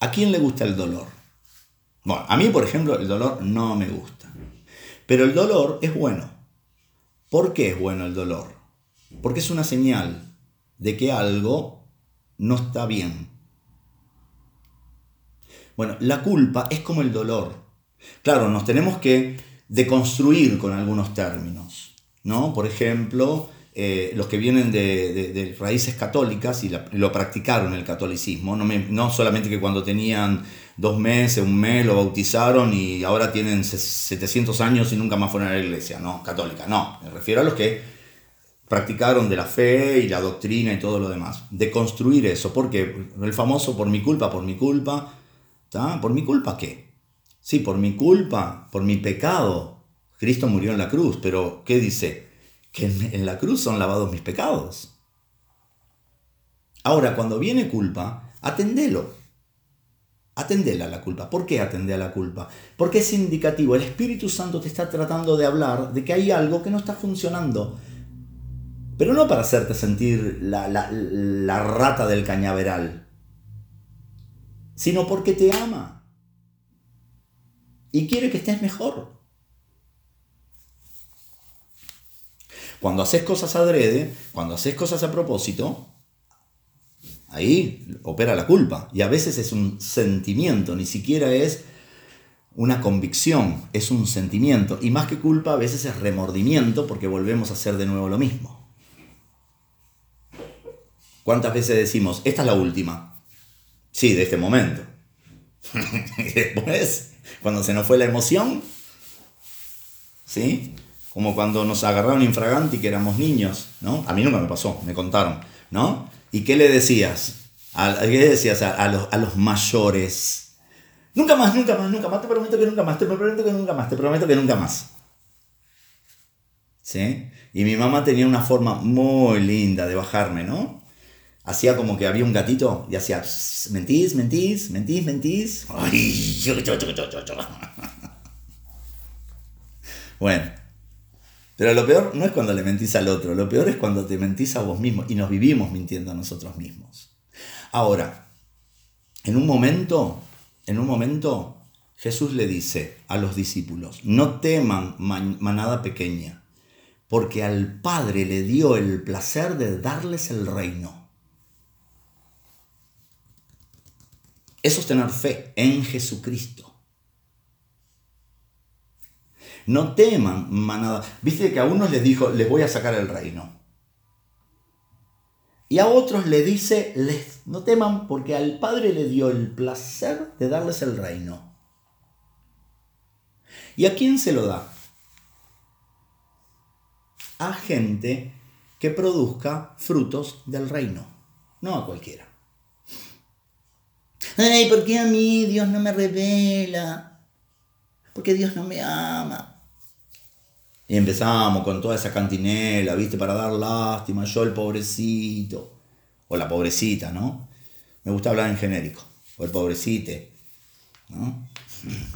S1: ¿A quién le gusta el dolor? Bueno, a mí, por ejemplo, el dolor no me gusta. Pero el dolor es bueno. ¿Por qué es bueno el dolor? Porque es una señal de que algo no está bien. Bueno, la culpa es como el dolor. Claro, nos tenemos que deconstruir con algunos términos, ¿no? Por ejemplo, eh, los que vienen de, raíces católicas y, lo practicaron el catolicismo, no, no, solamente que cuando tenían dos meses, un mes, lo bautizaron y ahora tienen 700 años y nunca más fueron a la iglesia, no, católica, no, me refiero a los que practicaron de la fe y la doctrina y todo lo demás. De construir eso, porque el famoso por mi culpa, por mi culpa, ¿está? ¿Por mi culpa qué? Sí, por mi culpa, por mi pecado, Cristo murió en la cruz, pero ¿qué dice? Que en la cruz son lavados mis pecados. Ahora, cuando viene culpa, atendelo. Atendela la culpa. ¿Por qué atender a la culpa? Porque es indicativo. El Espíritu Santo te está tratando de hablar de que hay algo que no está funcionando. Pero no para hacerte sentir la, la rata del cañaveral, sino porque te ama y quiere que estés mejor. Cuando haces cosas adrede, cuando haces cosas a propósito, ahí opera la culpa. Y a veces es un sentimiento, ni siquiera es una convicción, es un sentimiento. Y más que culpa, a veces es remordimiento porque volvemos a hacer de nuevo lo mismo. ¿Cuántas veces decimos, esta es la última? Sí, de este momento. *laughs* y después, cuando se nos fue la emoción, ¿sí? Como cuando nos agarraron infraganti que éramos niños, ¿no? A mí nunca me pasó, me contaron, ¿no? ¿Y qué le decías? ¿A, ¿Qué le decías a, los, mayores? Nunca más, nunca más, nunca más, te prometo que nunca más, te prometo que nunca más, te prometo que nunca más. ¿Sí? Y mi mamá tenía una forma muy linda de bajarme, ¿no? Hacía como que había un gatito y hacía, mentís, mentís, mentís, mentís. Ay, *laughs* bueno, pero lo peor no es cuando le mentís al otro, lo peor es cuando te mentís a vos mismo y nos vivimos mintiendo a nosotros mismos. Ahora, en un momento, en un momento, Jesús le dice a los discípulos, no teman manada pequeña, porque al Padre le dio el placer de darles el reino. Eso es tener fe en Jesucristo. No teman manada. Viste que a unos les dijo, les voy a sacar el reino. Y a otros le dice, les, no teman porque al Padre le dio el placer de darles el reino. ¿Y a quién se lo da? A gente que produzca frutos del reino, no a cualquiera. Ay, ¿por qué a mí Dios no me revela? Porque Dios no me ama. Y empezamos con toda esa cantinela, ¿viste? Para dar lástima, yo el pobrecito, o la pobrecita, ¿no? Me gusta hablar en genérico, o el pobrecite, ¿no?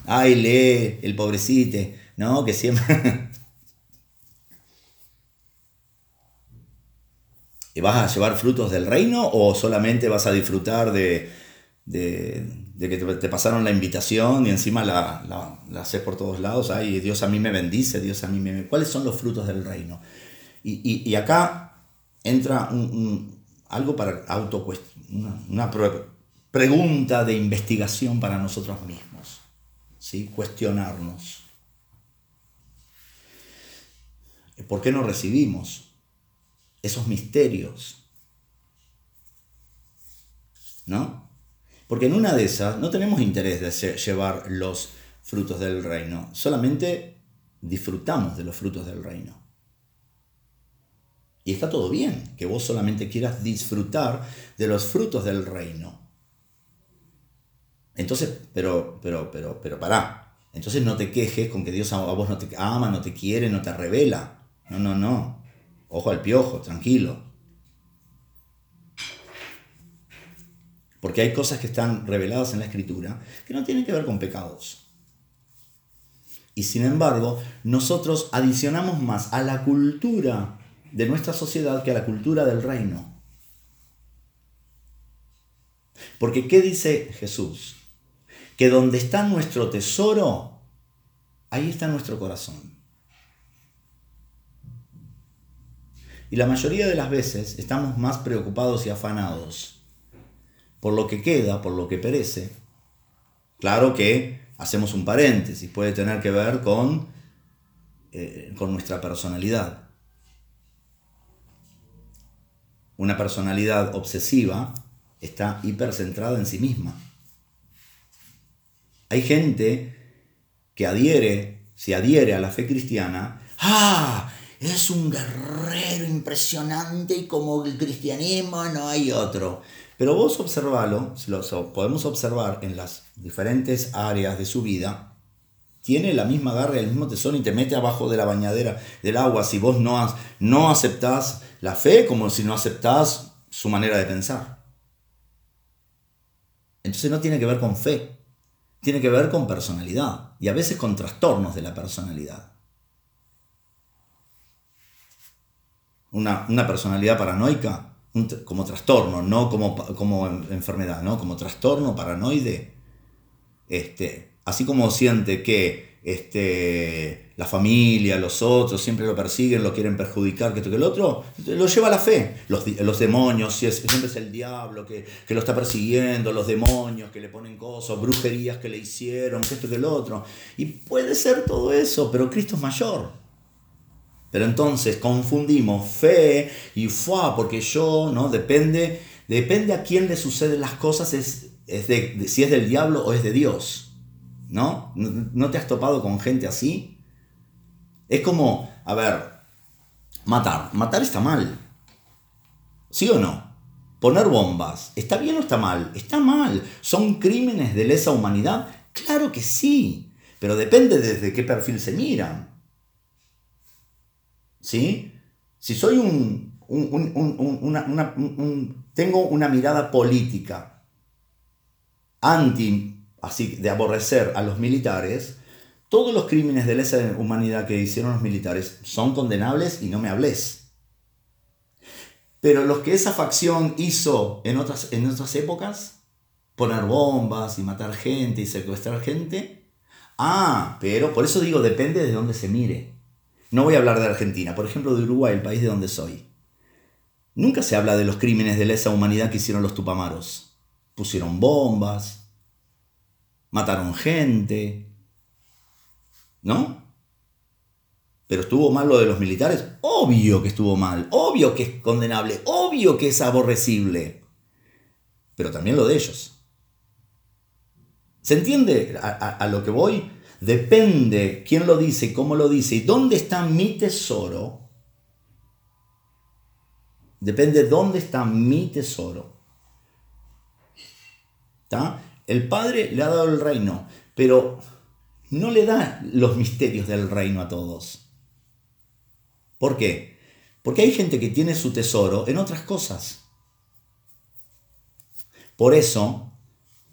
S1: Ay, lee, el pobrecite, ¿no? Que siempre... *laughs* ¿Y vas a llevar frutos del reino o solamente vas a disfrutar de, de que te, pasaron la invitación y encima la, la, haces por todos lados, ay, Dios a mí me bendice, Dios a mí me... ¿Cuáles son los frutos del reino? Y, acá entra algo para auto una, una pregunta de investigación para nosotros mismos, ¿sí? cuestionarnos. ¿Por qué no recibimos esos misterios? ¿No? Porque en una de esas no tenemos interés de llevar los frutos del reino, solamente disfrutamos de los frutos del reino. Y está todo bien que vos solamente quieras disfrutar de los frutos del reino. Entonces, pero, pero, pero, pero pará. Entonces no te quejes con que Dios a vos no te ama, no te quiere, no te revela. No, no, no. Ojo al piojo, tranquilo. Porque hay cosas que están reveladas en la escritura que no tienen que ver con pecados. Y sin embargo, nosotros adicionamos más a la cultura de nuestra sociedad que a la cultura del reino. Porque ¿qué dice Jesús? Que donde está nuestro tesoro, ahí está nuestro corazón. Y la mayoría de las veces estamos más preocupados y afanados por lo que queda, por lo que perece. Claro que hacemos un paréntesis, puede tener que ver con, eh, con nuestra personalidad. Una personalidad obsesiva está hipercentrada en sí misma. Hay gente que adhiere, se adhiere a la fe cristiana, ¡ah! Es un guerrero impresionante y como el cristianismo no hay otro. Pero vos observalo, lo podemos observar en las diferentes áreas de su vida, tiene la misma garra, el mismo tesoro y te mete abajo de la bañadera del agua si vos no, no aceptás la fe como si no aceptás su manera de pensar. Entonces no tiene que ver con fe, tiene que ver con personalidad y a veces con trastornos de la personalidad. Una, una personalidad paranoica como trastorno, no como, como enfermedad, ¿no? como trastorno paranoide, este, así como siente que este, la familia, los otros siempre lo persiguen, lo quieren perjudicar, que esto que el otro, lo lleva a la fe. Los, los demonios, siempre es el diablo que, que, lo está persiguiendo, los demonios que le ponen cosas, brujerías que le hicieron, que esto que el otro. Y puede ser todo eso, pero Cristo es mayor. Pero entonces confundimos fe y fuá, porque yo, ¿no? Depende, depende a quién le suceden las cosas, es, es de, si es del diablo o es de Dios. ¿No? ¿No te has topado con gente así? Es como, a ver, matar. Matar está mal. ¿Sí o no? Poner bombas. ¿Está bien o está mal? Está mal. ¿Son crímenes de lesa humanidad? Claro que sí. Pero depende desde qué perfil se miran. ¿Sí? Si soy un, tengo una mirada política anti, así de aborrecer a los militares, todos los crímenes de lesa humanidad que hicieron los militares son condenables y no me hables. Pero los que esa facción hizo en otras, en otras épocas, poner bombas y matar gente y secuestrar gente, ah, pero por eso digo, depende de dónde se mire. No voy a hablar de Argentina, por ejemplo de Uruguay, el país de donde soy. Nunca se habla de los crímenes de lesa humanidad que hicieron los tupamaros. Pusieron bombas, mataron gente, ¿no? Pero estuvo mal lo de los militares. Obvio que estuvo mal, obvio que es condenable, obvio que es aborrecible. Pero también lo de ellos. ¿Se entiende a, a lo que voy? Depende quién lo dice, cómo lo dice y dónde está mi tesoro, depende dónde está mi tesoro. ¿Está? El Padre le ha dado el reino, pero no le da los misterios del reino a todos. ¿Por qué? Porque hay gente que tiene su tesoro en otras cosas. Por eso,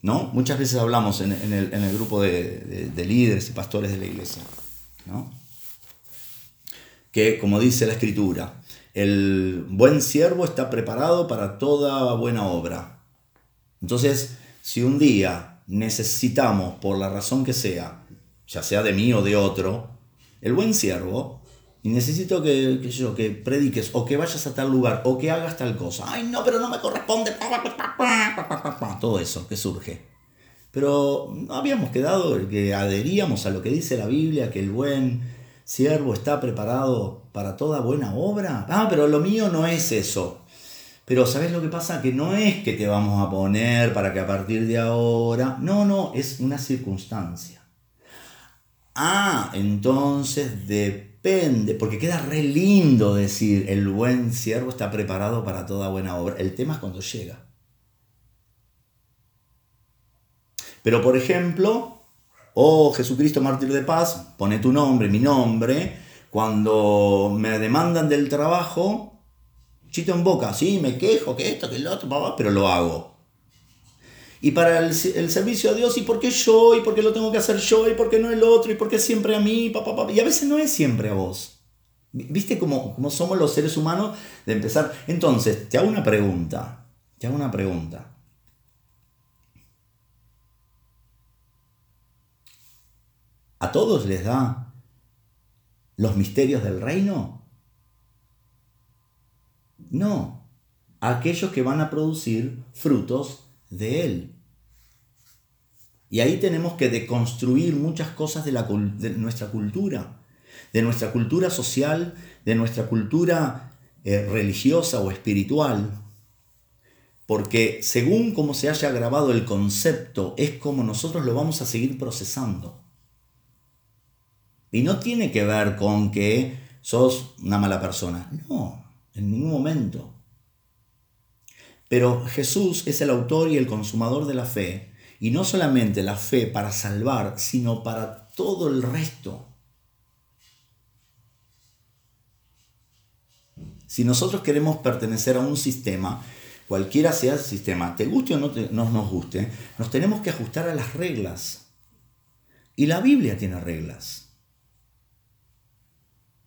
S1: ¿no? Muchas veces hablamos en, el, grupo de, líderes y pastores de la iglesia, Que, como dice la escritura, el buen siervo está preparado para toda buena obra. Entonces, si un día necesitamos, por la razón que sea, ya sea de mí o de otro, el buen siervo, y necesito que, que, yo, que prediques o que vayas a tal lugar o que hagas tal cosa. Ay, no, pero no me corresponde. Todo eso que surge. Pero no habíamos quedado que adheríamos a lo que dice la Biblia, que el buen siervo está preparado para toda buena obra. Ah, pero lo mío no es eso. Pero ¿sabes lo que pasa? Que no es que te vamos a poner para que a partir de ahora... No, no, es una circunstancia. Ah, entonces de depende, porque queda re lindo decir, el buen siervo está preparado para toda buena obra. El tema es cuando llega. Pero por ejemplo, oh Jesucristo mártir de paz, pone tu nombre, mi nombre, cuando me demandan del trabajo, chito en boca, sí, me quejo, que esto, que el otro, pero lo hago y para el, el, servicio a Dios, y por qué yo, y por qué lo tengo que hacer yo, y por qué no el otro, y por qué siempre a mí, papá, y a veces no es siempre a vos. ¿Viste cómo, cómo somos los seres humanos de empezar? Entonces, te hago una pregunta, te hago una pregunta. ¿A todos les da los misterios del reino? No, a aquellos que van a producir frutos de él. Y ahí tenemos que deconstruir muchas cosas de, la, de nuestra cultura, de nuestra cultura social, de nuestra cultura eh, religiosa o espiritual, porque según como se haya grabado el concepto, es como nosotros lo vamos a seguir procesando. Y no tiene que ver con que sos una mala persona. No, en ningún momento. Pero Jesús es el autor y el consumador de la fe. Y no solamente la fe para salvar, sino para todo el resto. Si nosotros queremos pertenecer a un sistema, cualquiera sea el sistema, te guste o no, no nos guste, nos tenemos que ajustar a las reglas. Y la Biblia tiene reglas.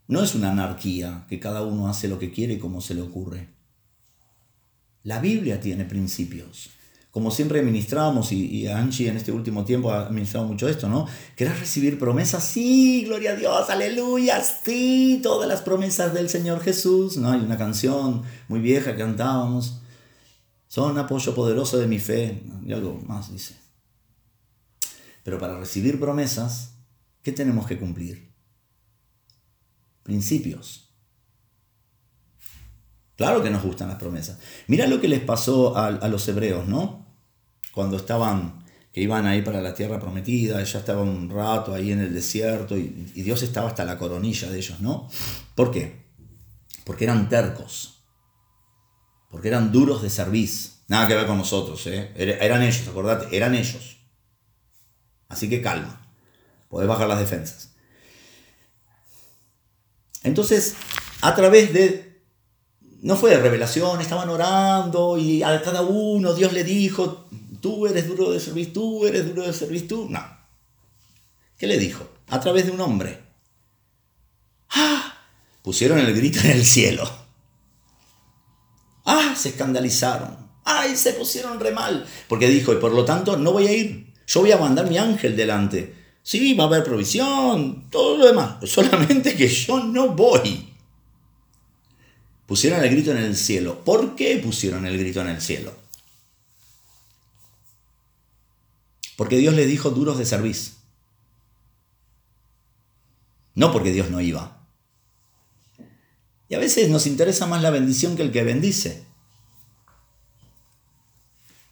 S1: No es una anarquía que cada uno hace lo que quiere y como se le ocurre. La Biblia tiene principios. Como siempre ministramos, y, Angie en este último tiempo ha ministrado mucho esto, ¿no? ¿Querés recibir promesas? Sí, gloria a Dios, aleluya, sí, todas las promesas del Señor Jesús. ¿no? Hay una canción muy vieja que cantábamos. Son apoyo poderoso de mi fe. Y algo más dice. Pero para recibir promesas, ¿qué tenemos que cumplir? Principios. Claro que nos gustan las promesas. Mira lo que les pasó a, los hebreos, ¿no? Cuando estaban, que iban ahí para la tierra prometida, ella estaba un rato ahí en el desierto y, y Dios estaba hasta la coronilla de ellos, ¿no? ¿Por qué? Porque eran tercos porque eran duros de servicio. Nada que ver con nosotros, ¿eh? eran ellos, acordate, eran ellos. Así que calma, podés bajar las defensas. Entonces, a través de, no fue de revelación, estaban orando y a cada uno Dios le dijo, tú eres duro de servicio, tú eres duro de servicio, tú. No. ¿Qué le dijo? A través de un hombre. ¡Ah! Pusieron el grito en el cielo. Ah, se escandalizaron. Ay, se pusieron re mal. Porque dijo, y por lo tanto no voy a ir. Yo voy a mandar mi ángel delante. Sí, va a haber provisión, todo lo demás. Solamente que yo no voy. Pusieron el grito en el cielo. ¿Por qué pusieron el grito en el cielo? Porque Dios les dijo duros de servicio. No porque Dios no iba. Y a veces nos interesa más la bendición que el que bendice.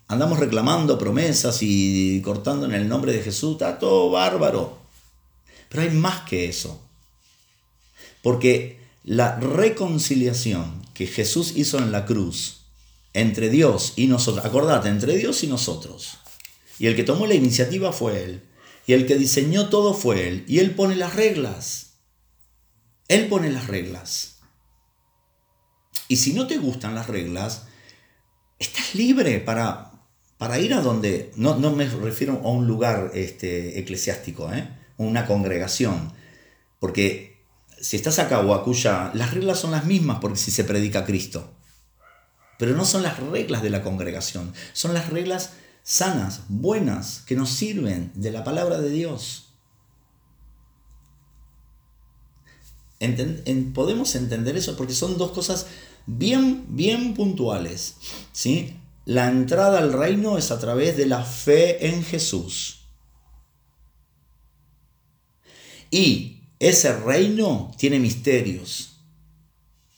S1: Andamos reclamando promesas y cortando en el nombre de Jesús, está todo bárbaro. Pero hay más que eso. Porque la reconciliación que Jesús hizo en la cruz entre Dios y nosotros, acordate, entre Dios y nosotros. Y el que tomó la iniciativa fue Él. Y el que diseñó todo fue Él. Y Él pone las reglas. Él pone las reglas. Y si no te gustan las reglas, estás libre para, para ir a donde, no, no, me refiero a un lugar este, eclesiástico, ¿eh? una congregación, porque si estás acá o acuya, las reglas son las mismas porque si se predica Cristo. Pero no son las reglas de la congregación, son las reglas sanas, buenas, que nos sirven de la palabra de Dios. podemos entender eso porque son dos cosas bien, bien puntuales. ¿sí? La entrada al reino es a través de la fe en Jesús. Y ese reino tiene misterios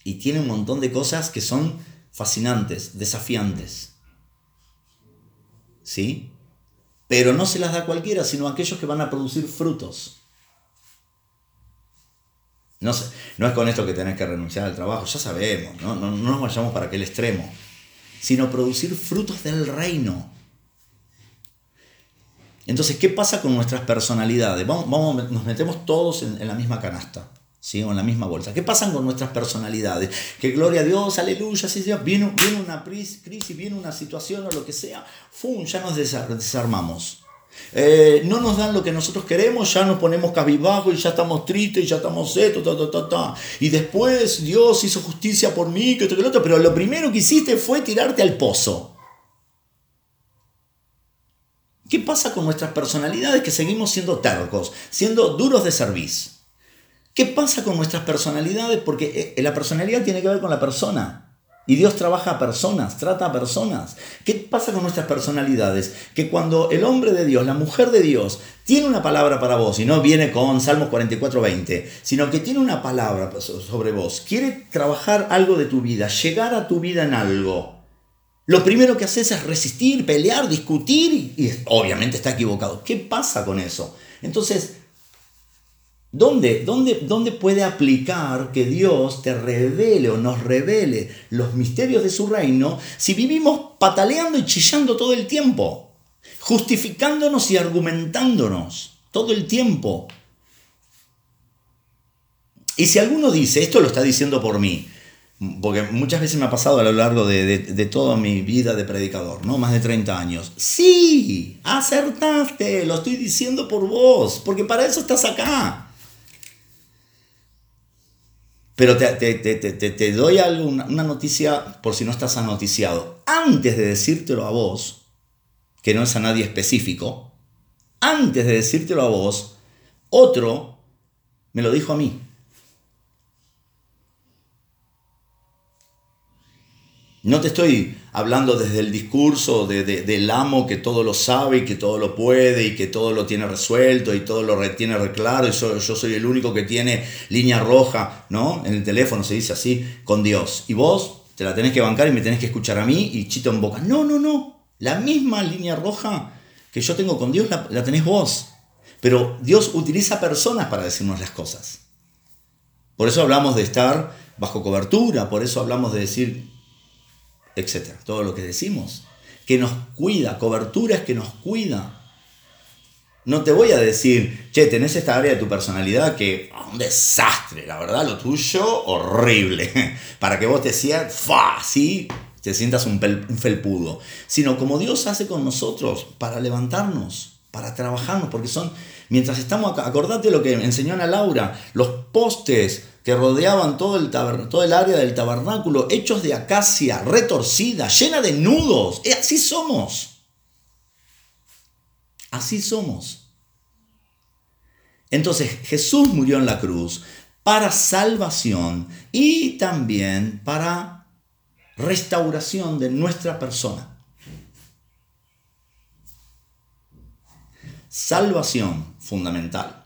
S1: y tiene un montón de cosas que son fascinantes, desafiantes. ¿Sí? Pero no se las da cualquiera, sino aquellos que van a producir frutos. No, es con esto que tenés que renunciar al trabajo, ya sabemos, ¿no? No, nos vayamos para aquel extremo, sino producir frutos del reino. Entonces, ¿qué pasa con nuestras personalidades? Vamos, vamos nos metemos todos en, la misma canasta. ¿sí? o en la misma bolsa. ¿Qué pasa con nuestras personalidades? Que gloria a Dios, aleluya, sí, viene, viene una crisis, viene una situación o lo que sea, ¡fum! ya nos desarmamos. Eh, no nos dan lo que nosotros queremos, ya nos ponemos cabizbajo y ya estamos tristes y ya estamos esto, ta, ta, ta, Y después Dios hizo justicia por mí, que esto, que otro, pero lo primero que hiciste fue tirarte al pozo. ¿Qué pasa? con nuestras personalidades que seguimos siendo tercos, siendo duros de servicio? ¿Qué pasa con nuestras personalidades? Porque eh, la personalidad tiene que ver con la persona. Y Dios trabaja a personas, trata a personas. ¿Qué pasa con nuestras personalidades? Que cuando el hombre de Dios, la mujer de Dios, tiene una palabra para vos, y no viene con Salmos 44, 20, sino que tiene una palabra sobre vos, quiere trabajar algo de tu vida, llegar a tu vida en algo, lo primero que haces es resistir, pelear, discutir y, obviamente está equivocado. ¿Qué pasa con eso? Entonces, ¿dónde, dónde, ¿dónde puede aplicar que Dios te revele o nos revele los misterios de su reino si vivimos pataleando y chillando todo el tiempo? Justificándonos y argumentándonos todo el tiempo. Y si alguno dice, esto lo está diciendo por mí, porque muchas veces me ha pasado a lo largo de, toda mi vida de predicador, ¿no? Más de 30 años. Sí, acertaste, lo estoy diciendo por vos, porque para eso estás acá. Pero te, te, doy algo, una, una noticia por si no estás anoticiado. Antes de decírtelo a vos, que no es a nadie específico, antes de decírtelo a vos, otro me lo dijo a mí. No te estoy hablando desde el discurso de, del amo que todo lo sabe y que todo lo puede y que todo lo tiene resuelto y todo lo tiene reclaro y yo, soy el único que tiene línea roja, ¿no? En el teléfono se dice así, con Dios. Y vos te la tenés que bancar y me tenés que escuchar a mí y chito en boca. No, no, no. La misma línea roja que yo tengo con Dios la tenés vos. Pero Dios utiliza personas para decirnos las cosas. Por eso hablamos de estar bajo cobertura, por eso hablamos de decir, etcétera. Todo lo que decimos. Que nos cuida, cobertura es que nos cuida. No te voy a decir, che, tenés esta área de tu personalidad que un desastre, la verdad, lo tuyo horrible. *laughs* Para que vos te sientas, fa, sí, te sientas un, un felpudo. Sino como Dios hace con nosotros para levantarnos, para trabajarnos, porque son, mientras estamos acá, acordate lo que enseñó Ana Laura, los postes que rodeaban todo el, todo el área del tabernáculo, hechos de acacia, retorcida, llena de nudos. Y así somos. Así somos. Entonces Jesús murió en la cruz para salvación y también para restauración de nuestra persona. Salvación fundamental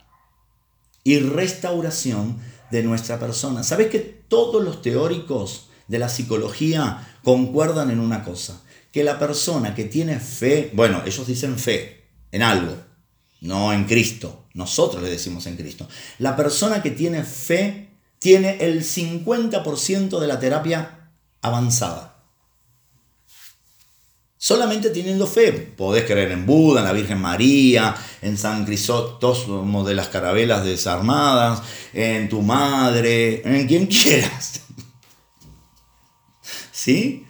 S1: y restauración de nuestra persona. ¿Sabes que todos los teóricos de la psicología concuerdan en una cosa? Que la persona que tiene fe, bueno, ellos dicen fe en algo, no en Cristo. Nosotros le decimos en Cristo. La persona que tiene fe tiene el 50% de la terapia avanzada. Solamente teniendo fe. Podés creer en Buda, en la Virgen María, en San Crisóstomo de las carabelas desarmadas, en tu madre, en quien quieras. *laughs* ¿Sí?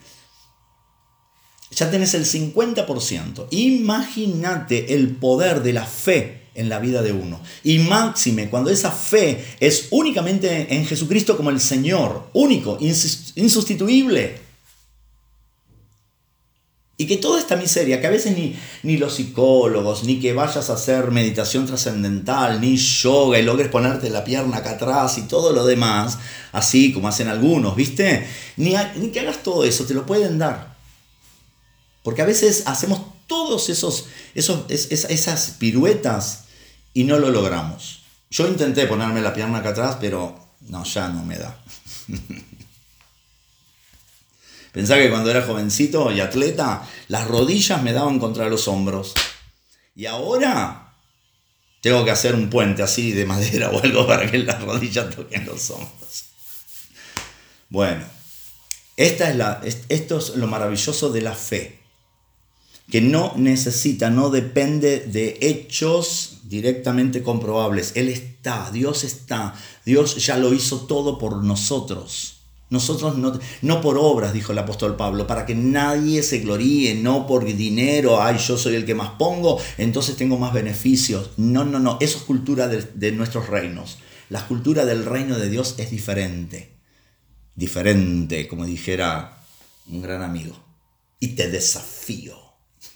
S1: Ya tenés el 50%. Imagínate el poder de la fe en la vida de uno. Y máxime, cuando esa fe es únicamente en Jesucristo como el Señor, único, insustituible. Y que toda esta miseria, que a veces ni, ni los psicólogos, ni que vayas a hacer meditación trascendental, ni yoga y logres ponerte la pierna acá atrás y todo lo demás, así como hacen algunos, ¿viste? Ni, ni que hagas todo eso, te lo pueden dar. Porque a veces hacemos todos esos, esos esas piruetas y no lo logramos. Yo intenté ponerme la pierna acá atrás, pero no, ya no me da. *laughs* Pensá que cuando era jovencito y atleta, las rodillas me daban contra los hombros. Y ahora tengo que hacer un puente así de madera *laughs* o algo para que las rodillas toquen los hombros. Bueno, esta es la, esto es lo maravilloso de la fe, que no necesita, no depende de hechos directamente comprobables. Él está, Dios está, Dios ya lo hizo todo por nosotros. Nosotros no, no por obras, dijo el apóstol Pablo, para que nadie se gloríe, no por dinero, ay, yo soy el que más pongo, entonces tengo más beneficios. No, no, no, eso es cultura de, de nuestros reinos. La cultura del reino de Dios es diferente. Diferente, como dijera un gran amigo. Y te desafío. *laughs*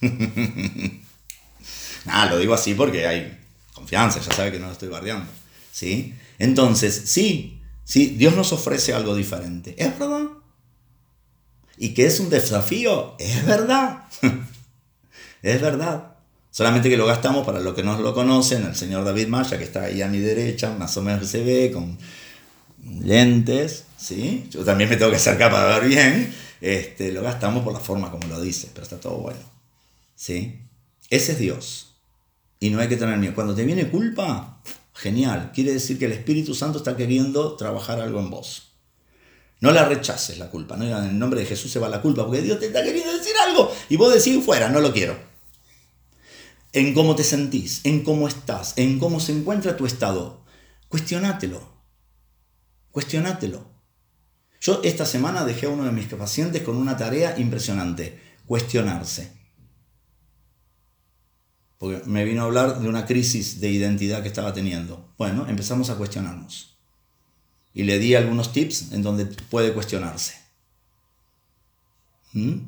S1: Nada, lo digo así porque hay confianza, ya sabe que no lo estoy bardeando. ¿sí? Entonces, sí, sí, Dios nos ofrece algo diferente. ¿Es verdad? Y que es un desafío, es verdad. *laughs* es verdad. Solamente que lo gastamos para los que no lo conocen, el señor David Maya, que está ahí a mi derecha, más o menos se ve, con lentes, ¿sí? Yo también me tengo que acercar para ver bien. Este, lo gastamos por la forma como lo dice, pero está todo bueno. ¿Sí? Ese es Dios. Y no hay que tener miedo. Cuando te viene culpa, genial. Quiere decir que el Espíritu Santo está queriendo trabajar algo en vos. No la rechaces la culpa. No en el nombre de Jesús se va la culpa, porque Dios te está queriendo decir algo. Y vos decís fuera, no lo quiero. En cómo te sentís, en cómo estás, en cómo se encuentra tu estado. Cuestionátelo. Cuestionátelo. Yo esta semana dejé a uno de mis pacientes con una tarea impresionante, cuestionarse. Porque me vino a hablar de una crisis de identidad que estaba teniendo. Bueno, empezamos a cuestionarnos. Y le di algunos tips en donde puede cuestionarse. ¿Mm?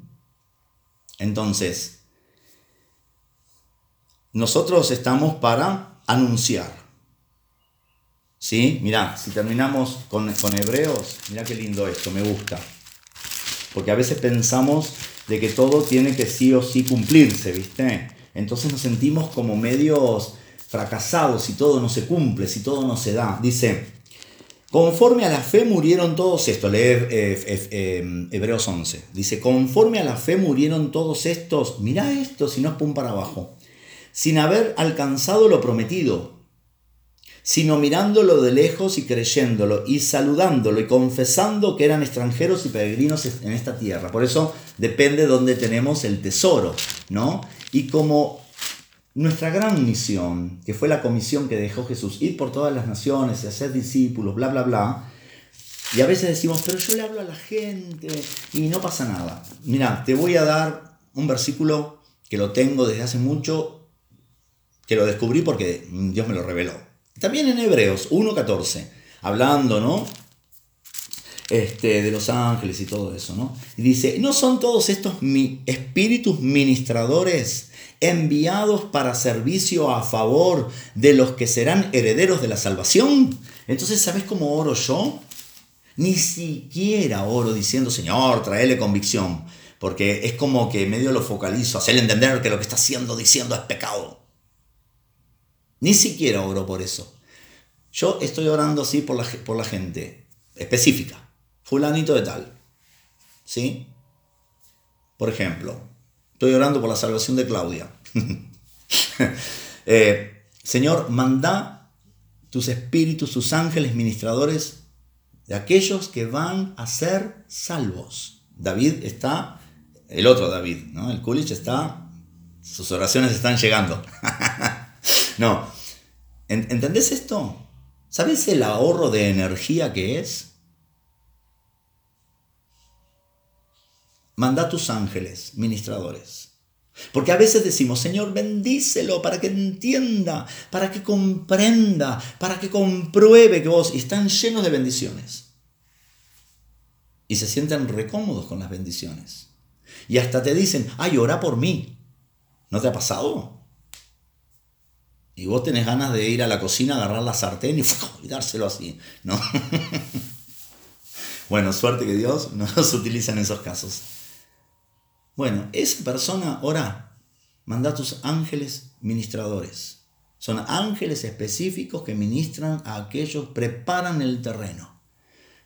S1: Entonces, nosotros estamos para anunciar. ¿Sí? Mirá, si terminamos con, con Hebreos, mirá qué lindo esto, me gusta. Porque a veces pensamos de que todo tiene que sí o sí cumplirse, ¿viste? Entonces nos sentimos como medios fracasados si todo no se cumple, si todo no se da. Dice, conforme a la fe murieron todos estos, lee eh, eh, Hebreos 11, dice, conforme a la fe murieron todos estos, mirá esto si no es pum para abajo, sin haber alcanzado lo prometido sino mirándolo de lejos y creyéndolo y saludándolo y confesando que eran extranjeros y peregrinos en esta tierra. Por eso depende de dónde tenemos el tesoro, ¿no? Y como nuestra gran misión, que fue la comisión que dejó Jesús, ir por todas las naciones y hacer discípulos, bla, bla, bla, y a veces decimos, pero yo le hablo a la gente y no pasa nada. Mira, te voy a dar un versículo que lo tengo desde hace mucho, que lo descubrí porque Dios me lo reveló. También en Hebreos 1.14, hablando, ¿no? Este, de los ángeles y todo eso, ¿no? Y dice, ¿no son todos estos espíritus ministradores enviados para servicio a favor de los que serán herederos de la salvación? Entonces, ¿sabes cómo oro yo? Ni siquiera oro diciendo, Señor, traele convicción, porque es como que medio lo focalizo, hacerle entender que lo que está haciendo, diciendo es pecado. Ni siquiera oro por eso. Yo estoy orando así por la, por la gente específica. Fulanito de tal. ¿Sí? Por ejemplo, estoy orando por la salvación de Claudia. *laughs* Eh, Señor, manda tus espíritus, tus ángeles ministradores de aquellos que van a ser salvos. David está, el otro David, ¿no? El Kulich está, sus oraciones están llegando. *laughs* no, ¿entendés esto? ¿Sabes el ahorro de energía que es? Manda a tus ángeles, ministradores. Porque a veces decimos, Señor, bendícelo para que entienda, para que comprenda, para que compruebe que vos y están llenos de bendiciones. Y se sienten recómodos con las bendiciones. Y hasta te dicen, ay, ora por mí. ¿No te ha pasado? Y vos tenés ganas de ir a la cocina, agarrar la sartén y, dárselo así, ¿no? *laughs* bueno, suerte que Dios no nos utiliza en esos casos. Bueno, esa persona, ora, manda a tus ángeles ministradores. Son ángeles específicos que ministran a aquellos, preparan el terreno.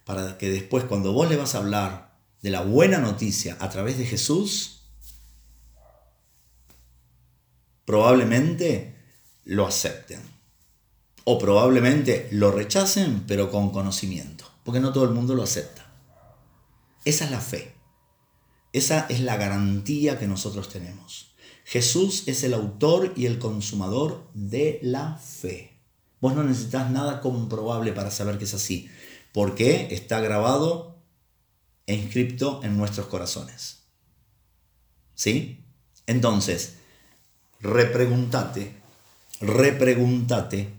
S1: Para que después, cuando vos le vas a hablar de la buena noticia a través de Jesús, probablemente lo acepten. O probablemente lo rechacen, pero con conocimiento, porque no todo el mundo lo acepta. Esa es la fe. Esa es la garantía que nosotros tenemos. Jesús es el autor y el consumador de la fe. Vos no necesitas nada comprobable para saber que es así, porque está grabado e inscripto en nuestros corazones. ¿Sí? Entonces, repreguntate repregúntate,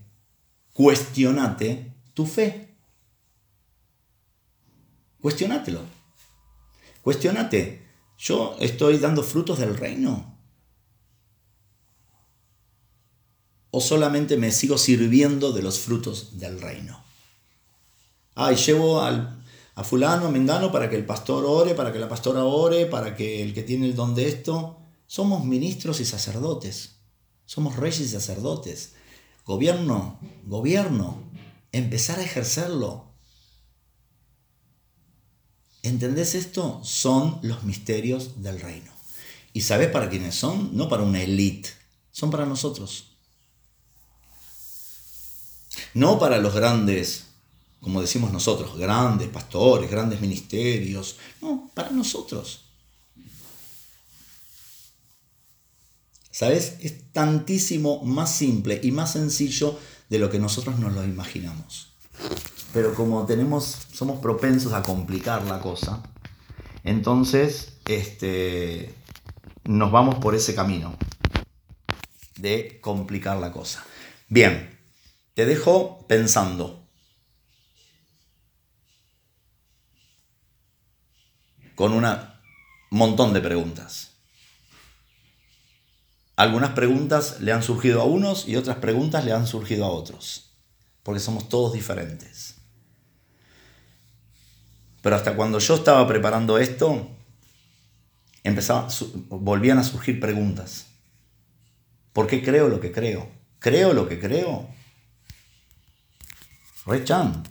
S1: cuestionate tu fe. Cuestionátelo. Cuestionate. ¿Yo estoy dando frutos del reino? o solamente me sigo sirviendo de los frutos del reino? Ay, llevo al, a fulano, mengano, para que el pastor ore, para que la pastora ore, para que el que tiene el don de esto. Somos ministros y sacerdotes. Somos reyes y sacerdotes. Gobierno, gobierno. Empezar a ejercerlo. ¿Entendés esto? Son los misterios del reino. ¿Y sabes para quiénes son? No para una élite, son para nosotros. No para los grandes, como decimos nosotros, grandes pastores, grandes ministerios. No, para nosotros. ¿Sabes? Es tantísimo más simple y más sencillo de lo que nosotros nos lo imaginamos. Pero como tenemos, somos propensos a complicar la cosa, entonces este, nos vamos por ese camino de complicar la cosa. Bien, te dejo pensando. Con un montón de preguntas. Algunas preguntas le han surgido a unos y otras preguntas le han surgido a otros, porque somos todos diferentes. Pero hasta cuando yo estaba preparando esto, empezaba, volvían a surgir preguntas. ¿Por qué creo lo que creo? ¿Creo lo que creo? Rechan.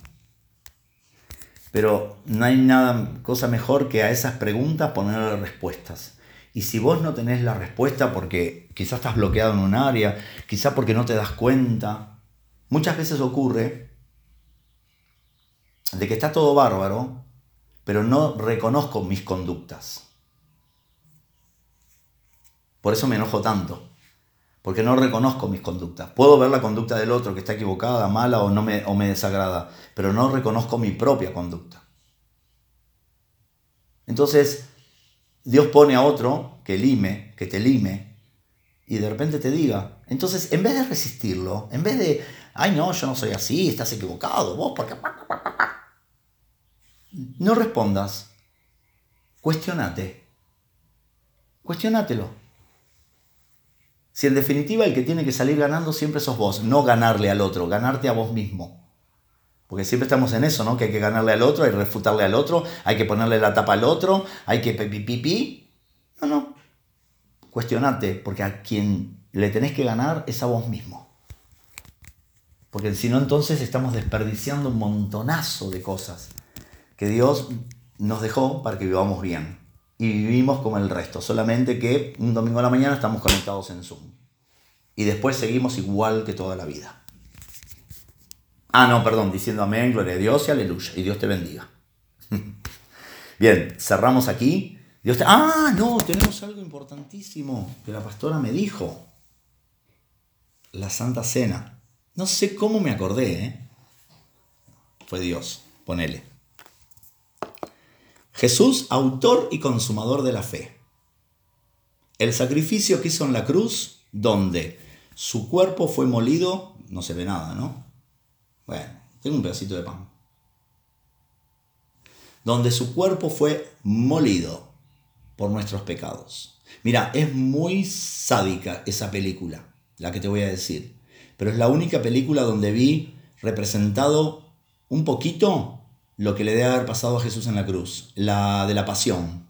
S1: Pero no hay nada, cosa mejor que a esas preguntas ponerle respuestas. Y si vos no tenés la respuesta porque quizás estás bloqueado en un área, quizás porque no te das cuenta, muchas veces ocurre de que está todo bárbaro, pero no reconozco mis conductas. Por eso me enojo tanto, porque no reconozco mis conductas. Puedo ver la conducta del otro que está equivocada, mala o, no me, o me desagrada, pero no reconozco mi propia conducta. Entonces, Dios pone a otro que lime, que te lime, y de repente te diga. Entonces, en vez de resistirlo, en vez de, ay no, yo no soy así, estás equivocado, vos, porque... No respondas. Cuestionate. Cuestionátelo. Si en definitiva el que tiene que salir ganando siempre sos vos, no ganarle al otro, ganarte a vos mismo. Porque siempre estamos en eso, ¿no? Que hay que ganarle al otro, hay que refutarle al otro, hay que ponerle la tapa al otro, hay que pipi No, no. Cuestionate, porque a quien le tenés que ganar es a vos mismo. Porque si no, entonces estamos desperdiciando un montonazo de cosas que Dios nos dejó para que vivamos bien y vivimos como el resto, solamente que un domingo a la mañana estamos conectados en Zoom. Y después seguimos igual que toda la vida. Ah, no, perdón, diciendo amén, gloria a Dios y aleluya. Y Dios te bendiga. *laughs* Bien, cerramos aquí. Dios Ah, no, tenemos algo importantísimo que la pastora me dijo. La Santa Cena. No sé cómo me acordé, ¿eh? Fue Dios, ponele. Jesús, autor y consumador de la fe. El sacrificio que hizo en la cruz, donde su cuerpo fue molido, no se ve nada, ¿no? Bueno, tengo un pedacito de pan. Donde su cuerpo fue molido por nuestros pecados. Mira, es muy sádica esa película, la que te voy a decir. Pero es la única película donde vi representado un poquito lo que le debe haber pasado a Jesús en la cruz, la de la pasión.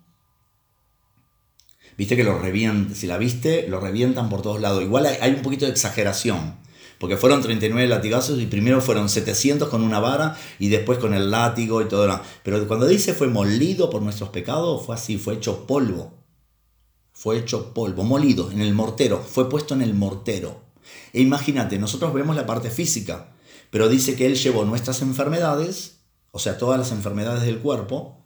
S1: Viste que lo revientan, si la viste, lo revientan por todos lados. Igual hay, un poquito de exageración, porque fueron 39 latigazos y primero fueron 700 con una vara y después con el látigo y todo. Lo... Pero cuando dice fue molido por nuestros pecados, fue así, fue hecho polvo. Fue hecho polvo, molido en el mortero, fue puesto en el mortero. E imagínate, nosotros vemos la parte física, pero dice que Él llevó nuestras enfermedades o sea, todas las enfermedades del cuerpo,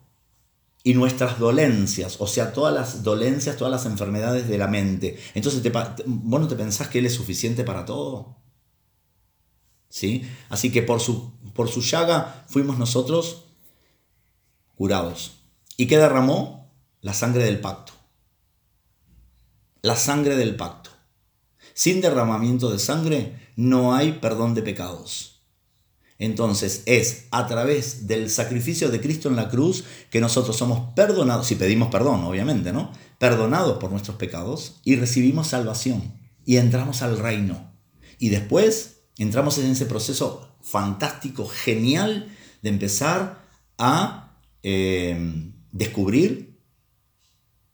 S1: y nuestras dolencias, o sea, todas las dolencias, todas las enfermedades de la mente. Entonces, te, ¿vos no te pensás que Él es suficiente para todo? ¿Sí? Así que por su, por su llaga fuimos nosotros curados. ¿Y qué derramó? La sangre del pacto. La sangre del pacto. Sin derramamiento de sangre no hay perdón de pecados. Entonces es a través del sacrificio de Cristo en la cruz que nosotros somos perdonados, si pedimos perdón, obviamente, ¿no? Perdonados por nuestros pecados y recibimos salvación y entramos al reino. Y después entramos en ese proceso fantástico, genial, de empezar a eh, descubrir,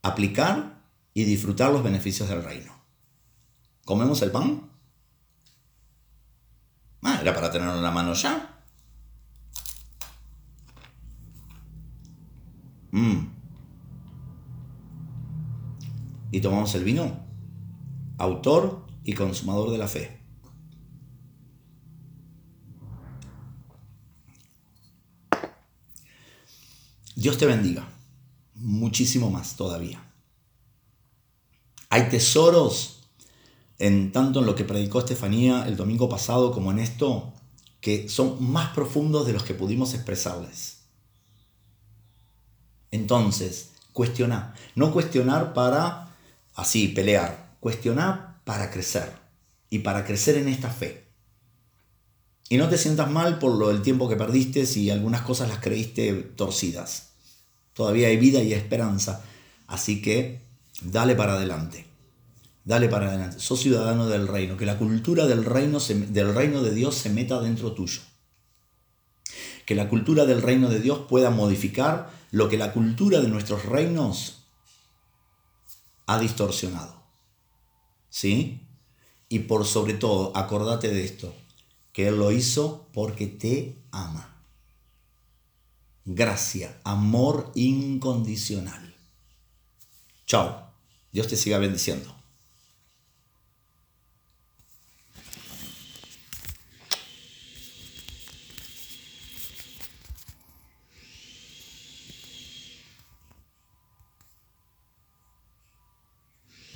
S1: aplicar y disfrutar los beneficios del reino. ¿Comemos el pan? Ah, era para tenerlo en la mano ya. Mm. Y tomamos el vino, autor y consumador de la fe. Dios te bendiga, muchísimo más todavía. Hay tesoros en tanto en lo que predicó Estefanía el domingo pasado como en esto que son más profundos de los que pudimos expresarles. Entonces, cuestionar. No cuestionar para así pelear, cuestionar para crecer y para crecer en esta fe. Y no te sientas mal por lo del tiempo que perdiste si algunas cosas las creíste torcidas. Todavía hay vida y esperanza, así que dale para adelante. Dale para adelante. Sos ciudadano del reino, que la cultura del reino, del reino de Dios se meta dentro tuyo. Que la cultura del reino de Dios pueda modificar lo que la cultura de nuestros reinos ha distorsionado. ¿Sí? Y por sobre todo, acordate de esto, que Él lo hizo porque te ama. Gracia, amor incondicional. Chao. Dios te siga bendiciendo.